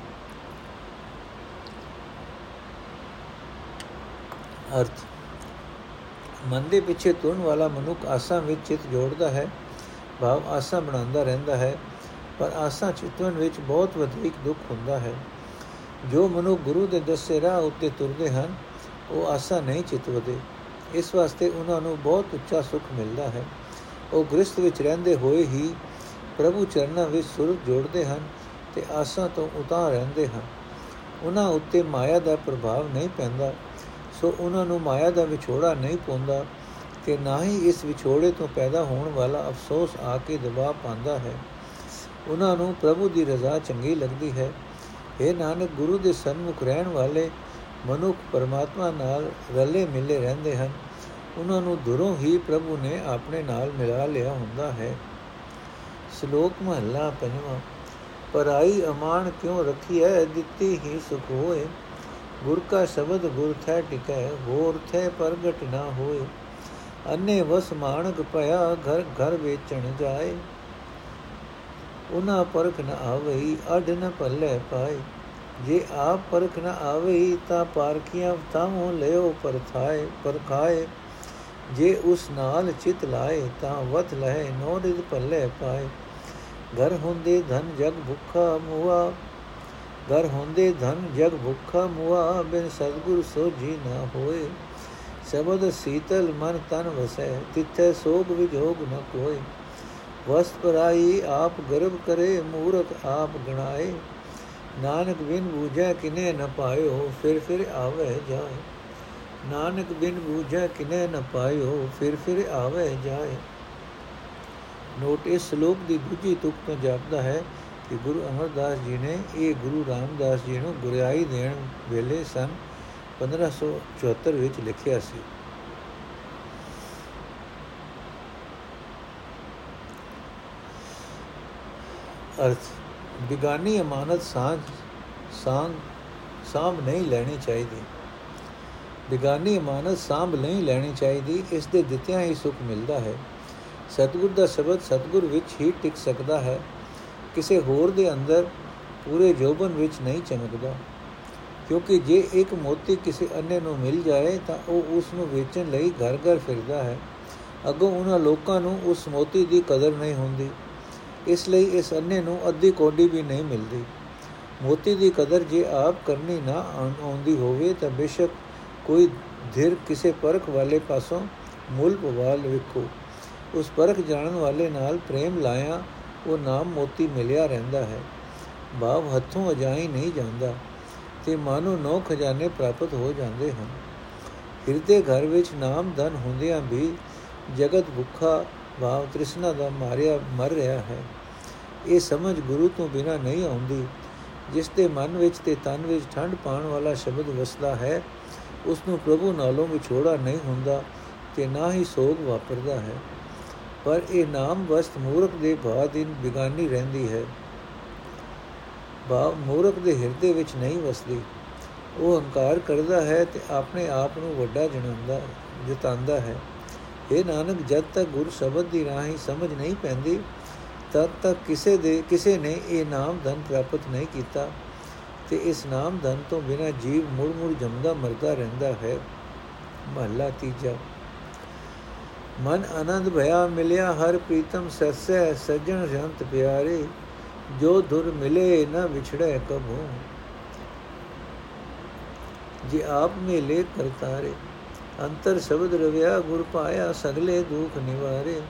Speaker 1: ਅਰਥ, ਮਨ ਦੇ ਪਿੱਛੇ ਤੁਰਨ ਵਾਲਾ ਮਨੁੱਖ ਆਸਾਂ ਵਿੱਚ ਚਿਤ ਜੋੜਦਾ ਹੈ, ਭਾਵ ਆਸਾਂ ਬਣਾਉਂਦਾ ਰਹਿੰਦਾ ਹੈ, ਪਰ ਆਸਾਂ ਚਿਤਵਨ ਵਿੱਚ ਬਹੁਤ ਵਧੇਕ ਦੁੱਖ ਹੁੰਦਾ ਹੈ। ਜੋ ਮਨੁੱਖ ਗੁਰੂ ਦੇ ਦੱਸੇ ਰਾਹ ਉੱਤੇ ਤੁਰਦੇ ਹਨ, ਉਹ ਆਸਾਂ ਨਹੀਂ ਚਿਤਵਦੇ। ਇਸ ਵਾਸਤੇ ਉਹਨਾਂ ਨੂੰ ਬਹੁਤ ਉੱਚਾ ਸੁੱਖ ਮਿਲਦਾ ਹੈ। ਉਹ ਗ੍ਰਸਥ ਵਿੱਚ ਰਹਿੰਦੇ ਹੋਏ ਹੀ ਪ੍ਰਭੂ ਚਰਨਾਂ ਵਿੱਚ ਸੁਰ ਜੋੜਦੇ ਹਨ ਤੇ ਆਸਾਂ ਤੋਂ ਉਤਾਰ ਰਹਿੰਦੇ ਹਨ। ਉਹਨਾਂ ਉੱਤੇ ਮਾਇਆ ਦਾ ਪ੍ਰਭਾਵ ਨਹੀਂ ਪੈਂਦਾ, ਸੋ ਉਹਨਾਂ ਨੂੰ ਮਾਇਆ ਦਾ ਵਿਛੋੜਾ ਨਹੀਂ ਪਉਂਦਾ ਕਿ ਨਾ ਹੀ ਇਸ ਵਿਛੋੜੇ ਤੋਂ ਪੈਦਾ ਹੋਣ ਵਾਲਾ ਅਫਸੋਸ ਆ ਕੇ ਦਬਾਅ ਪਾਉਂਦਾ ਹੈ। ਉਹਨਾਂ ਨੂੰ ਪ੍ਰਭੂ ਦੀ ਰਜ਼ਾ ਚੰਗੀ ਲੱਗਦੀ ਹੈ। ਇਹ ਨਾਨਕ, ਗੁਰੂ ਦੇ ਸਨਮੁਖ ਰਹਿਣ ਵਾਲੇ ਮਨੁੱਖ ਪਰਮਾਤਮਾ ਨਾਲ ਰਲੇ ਮਿਲੇ ਰਹਿੰਦੇ ਹਨ। ਉਹਨਾਂ ਨੂੰ ਦੁਰੋਂ ਹੀ ਪ੍ਰਭੂ ਨੇ ਆਪਣੇ ਨਾਲ ਮਿਲਾ ਲਿਆ ਹੁੰਦਾ ਹੈ। ਸ਼ਲੋਕ ਮਹਲਾ ਪੰਜਵਾਂ, ਪਰਾਈ ਅਮਾਨ ਕਿਉ ਰੱਖੀ ਹੈ ਦਿੱਤੀ ਹੀ ਸੁਖ ਹੋਏ। ਗੁਰ ਕਾ ਸ਼ਬਦ ਗੁਰ ਥੈ ਟਿਕੈ, ਹੋਰ ਥੈ ਪ੍ਰਗਟ ਨਾ ਹੋਏ। ਅੰਨੇ ਵਸ ਮਾਨਕ ਭਇਆ, ਘਰ ਘਰ ਵੇਚਣ ਜਾਏ। ਉਹਨਾਂ ਪਰਖ ਨ ਆਵਈ, ਅਡ ਨ ਪੱਲੇ ਪਾਏ। ਜੇ ਆਪ ਪਰਖ ਨ ਆਵਈ, ਤਾਂ ਪਾਰਖੀਆਂ ਤਾਮੋ ਲਿਓ ਪਰਥਾਏ ਪਰਖਾਏ। ਜੇ ਉਸ ਨਾਲ ਚਿਤ ਲਾਏ, ਤਾਂ ਵਤ ਲਹੇ ਨੋ ਰਿਦ ਪੱਲੇ ਪਾਏ। ਘਰ ਹੁੰਦੇ ਧਨ ਜਗ ਭੁੱਖਾ ਮੁਆ, ਘਰ ਹੁੰਦੇ ਧਨ ਜਗ ਭੁੱਖਾ ਮੁਆ, ਬਿਨ ਸਤਗੁਰ ਸੋ ਜੀ ਨਾ ਹੋਏ। ਸਬਦ ਸੀਤਲ ਮਨ ਤਨ ਵਸੈ, ਤਿੱਥੇ ਸੋਗ ਵਿਜੋਗ ਨ ਕੋਏ। ਵਸਤ ਪਰਾਈ ਆਪ ਗਰਭ ਕਰੇ, ਮੂਰਖ ਆਪ ਗਣਾਏ। ਨਾਨਕ ਬਿਨ ਬੂਝੈ ਕਿਨੇ ਨ ਪਾਇਓ, ਫਿਰ ਫਿਰ ਆਵੇ ਜਾਏ। ਨਾਨਕ ਬਿਨ ਬੂਝੈ ਕਿਨੇ ਨ ਪਾਇਓ, ਫਿਰ ਫਿਰ ਆਵੇ ਜਾਏ। ਨੋਟ ਇਸ ਸ਼ਲੋਕ ਦੀ ਦੂਜੀ ਤੁਕ ਤੋਂ ਜਾਪਦਾ ਹੈ ਕਿ ਗੁਰੂ ਅਮਰਦਾਸ ਜੀ ਨੇ ਇਹ ਗੁਰੂ ਰਾਮਦਾਸ ਜੀ ਨੂੰ ਗੁਰਿਆਈ ਦੇਣ ਵੇਲੇ ਸਨ 1574 ਵਿੱਚ ਲਿਖਿਆ ਸੀ। ਅਰਥ, ਬਿਗਾਨੀ ਅਮਾਨਤ ਸਾਂਝ, ਸਾਂਗ, ਸਾਂਭ ਨਹੀਂ ਲੈਣੀ ਚਾਹੀਦੀ। ਬਿਗਾਨੀ ਅਮਾਨਤ ਸਾਂਭ ਨਹੀਂ ਲੈਣੀ ਚਾਹੀਦੀ, ਇਸ ਦੇ ਦਿੱਤਿਆਂ ਹੀ ਸੁਖ ਮਿਲਦਾ ਹੈ। ਸਤਗੁਰ ਦਾ ਸ਼ਬਦ ਸਤਗੁਰ ਵਿੱਚ ਹੀ ਟਿਕ ਸਕਦਾ ਹੈ। ਕਿਸੇ ਹੋਰ ਦੇ ਅੰਦਰ ਪੂਰੇ ਜੋਬਨ ਵਿੱਚ ਨਹੀਂ ਚਮਕਦਾ। ਕਿਉਂਕਿ ਜੇ ਇੱਕ ਮੋਤੀ ਕਿਸੇ ਅੰਨੇ ਨੂੰ ਮਿਲ ਜਾਏ ਤਾਂ ਉਹ ਉਸ ਨੂੰ ਵੇਚਣ ਲਈ ਘਰ-ਘਰ ਫਿਰਦਾ ਹੈ। ਅਗੋਂ ਉਹਨਾਂ ਲੋਕਾਂ ਨੂੰ ਉਸ ਮੋਤੀ ਦੀ ਕਦਰ ਨਹੀਂ ਹੁੰਦੀ। ਇਸ ਲਈ ਇਸ ਅੰਨੇ ਨੂੰ ਅੱਧੀ ਕੋਡੀ ਵੀ ਨਹੀਂ ਮਿਲਦੀ। ਮੋਤੀ ਦੀ ਕਦਰ ਜੇ ਆਪ ਕਰਨੀ ਨਾ ਆਉਂਦੀ ਹੋਵੇ ਤਾਂ ਬੇਸ਼ੱਕ ਕੋਈ ਧਿਰ ਕਿਸੇ ਪਰਖ ਵਾਲੇ ਪਾਸੋਂ ਮੁੱਲ ਪਵਾਲ ਵੇਖੋ। ਉਸ ਪਰਖ ਜਾਣਨ ਵਾਲੇ ਨਾਲ ਪ੍ਰੇਮ ਲਾਇਆ, ਉਹ ਨਾਮ ਮੋਤੀ ਮਿਲਿਆ ਰਹਿੰਦਾ ਹੈ। ਭਾਵ ਹੱਥੋਂ ਅਜਾਈ ਨਹੀਂ ਜਾਂਦਾ ਤੇ ਮਾਨੋ ਨੌ ਖਜ਼ਾਨੇ ਪ੍ਰਾਪਤ ਹੋ ਜਾਂਦੇ ਹਨ। ਹਿਰਦੇ ਘਰ ਵਿੱਚ ਨਾਮ ਧਨ ਹੁੰਦਿਆਂ ਵੀ ਜਗਤ ਭੁੱਖਾ, ਭਾਵ ਤ੍ਰਿਸ਼ਨਾ ਦਾ ਮਾਰਿਆ, ਮਰ ਰਿਹਾ ਹੈ। ਇਹ ਸਮਝ ਗੁਰੂ ਤੋਂ ਬਿਨਾ ਨਹੀਂ ਆਉਂਦੀ, ਜਿਸ ਦੇ ਮਨ ਵਿੱਚ ਤੇ ਤਨ ਵਿੱਚ ਠੰਡ ਪਾਉਣ ਵਾਲਾ ਸ਼ਬਦ ਵਸਦਾ ਹੈ ਉਸ ਨੂੰ ਪ੍ਰਭੂ ਨਾਲੋਂ ਵਿਛੋੜਾ ਨਹੀਂ ਹੁੰਦਾ ਤੇ ਨਾ ਹੀ ਸੋਗ ਵਾਪਰਦਾ ਹੈ। ਪਰ ਇਹ ਨਾਮ ਵਸਤ ਮੂਰਖ ਦੇ ਬਾਦਿਨ ਬਿਗਾਨੀ ਰਹਿੰਦੀ ਹੈ। ਭਾਵ ਮੂਰਖ ਦੇ ਹਿਰਦੇ ਵਿੱਚ ਨਹੀਂ ਵਸਦੀ। ਉਹ ਹੰਕਾਰ ਕਰਦਾ ਹੈ ਤੇ ਆਪਣੇ ਆਪ ਨੂੰ ਵੱਡਾ ਜਣਾਉਂਦਾ ਜਤਾਂਦਾ ਹੈ। ਇਹ ਨਾਨਕ, ਜਦ ਤੱਕ ਗੁਰ ਸ਼ਬਦ ਦੀ ਰਾਹੀਂ ਸਮਝ ਨਹੀਂ ਪੈਂਦੀ, ਤਦ ਤੱਕ ਕਿਸੇ ਦੇ, ਕਿਸੇ ਨੇ ਇਹ ਨਾਮ ਧਨ ਪ੍ਰਾਪਤ ਨਹੀਂ ਕੀਤਾ ਤੇ ਇਸ ਨਾਮ ਧਨ ਤੋਂ ਬਿਨਾ ਜੀਵ ਮੁੜ ਮੁੜ ਜੰਮਦਾ ਮਰਦਾ ਰਹਿੰਦਾ ਹੈ। ਮਹਲਾ ਤੀਜਾ। ਮਨ ਆਨੰਦ ਭਇਆ ਮਿਲਿਆ ਹਰ ਪ੍ਰੀਤਮ ਸਸੈ ਸਜਣ ਜੰਤ ਪਿਆਰੇ ਜੋ ਧੁਰ ਮਿਲੇ ਨਾ ਵਿਛੜੇ ਕਬੂ ਜੇ ਆਪ ਮੇਲੇ ਕਰਤਾਰੇ ਅੰਤਰ ਸ਼ਬਦ ਰਵਿਆ ਗੁਰ ਪਾਇਆ ਸਗਲੇ ਦੁਖ ਨਿਵਾਰੇ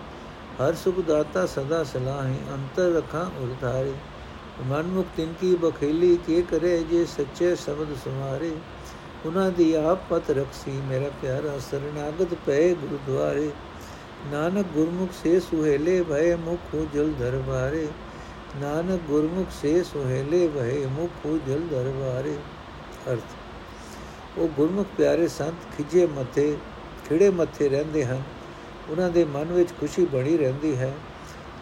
Speaker 1: ਹਰ ਸੁਖ ਦਾਤਾ ਸਦਾ ਸਲਾਹੀ ਅੰਤਰ ਰਖਾਂ ਉਰਧਾਰੇ ਮਨ ਮੁਖ ਤਿਨ ਕੀ ਬਖੇਲੀ ਕੇ ਕਰੇ ਜੇ ਸੱਚੇ ਸ਼ਬਦ ਸੁਮਾਰੇ ਉਹਨਾਂ ਦੀ ਆਪ ਪਤ ਰਖਸੀ ਮੇਰਾ ਪਿਆਰਾ ਸਰਨਾਗਤ ਪਏ ਗੁਰਦੁਆਰੇ ਨਾਨਕ ਗੁਰਮੁਖ ਸੇ ਸੁਹੇਲੇ ਭਏ ਮੁਖ ਜਲ ਦਰਬਾਰੇ। ਨਾਨਕ ਗੁਰਮੁਖ ਸੇ ਸੁਹੇਲੇ ਵਹੇ ਮੁਖ ਜਲ ਦਰਬਾਰੇ। ਅਰਥ, ਉਹ ਗੁਰਮੁਖ ਪਿਆਰੇ ਸੰਤ ਖਿਜੇ ਮੱਥੇ, ਖਿੜੇ ਮੱਥੇ ਰਹਿੰਦੇ ਹਨ। ਉਹਨਾਂ ਦੇ ਮਨ ਵਿੱਚ ਖੁਸ਼ੀ ਬਣੀ ਰਹਿੰਦੀ ਹੈ।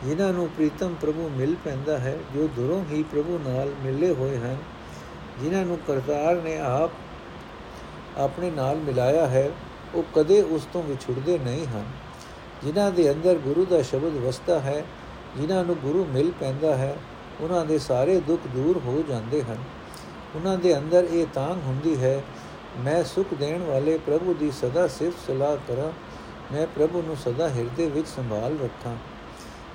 Speaker 1: ਜਿਨ੍ਹਾਂ ਨੂੰ ਪ੍ਰੀਤਮ ਪ੍ਰਭੂ ਮਿਲ ਪੈਂਦਾ ਹੈ, ਜੋ ਦੁਰੋਂ ਹੀ ਪ੍ਰਭੂ ਨਾਲ ਮਿਲੇ ਹੋਏ ਹਨ। ਜਿਨ੍ਹਾਂ ਨੂੰ ਕਰਤਾਰ ਨੇ ਆਪ ਆਪਣੇ ਨਾਲ ਮਿਲਾਇਆ ਹੈ, ਉਹ ਕਦੇ ਉਸ ਤੋਂ ਵਿਛੜਦੇ ਨਹੀਂ ਹਨ। ਜਿਨ੍ਹਾਂ ਦੇ ਅੰਦਰ ਗੁਰੂ ਦਾ ਸ਼ਬਦ ਵਸਦਾ ਹੈ, ਜਿਨ੍ਹਾਂ ਨੂੰ ਗੁਰੂ ਮਿਲ ਪੈਂਦਾ ਹੈ, ਉਹਨਾਂ ਦੇ ਸਾਰੇ ਦੁੱਖ ਦੂਰ ਹੋ ਜਾਂਦੇ ਹਨ। ਉਹਨਾਂ ਦੇ ਅੰਦਰ ਇਹ ਤਾਂਗ ਹੁੰਦੀ ਹੈ, ਮੈਂ ਸੁਖ ਦੇਣ ਵਾਲੇ ਪ੍ਰਭੂ ਦੀ ਸਦਾ ਸਿਫਤ ਸਲਾਹ ਕਰਾਂ, ਮੈਂ ਪ੍ਰਭੂ ਨੂੰ ਸਦਾ ਹਿਰਦੇ ਵਿੱਚ ਸੰਭਾਲ ਰੱਖਾਂ।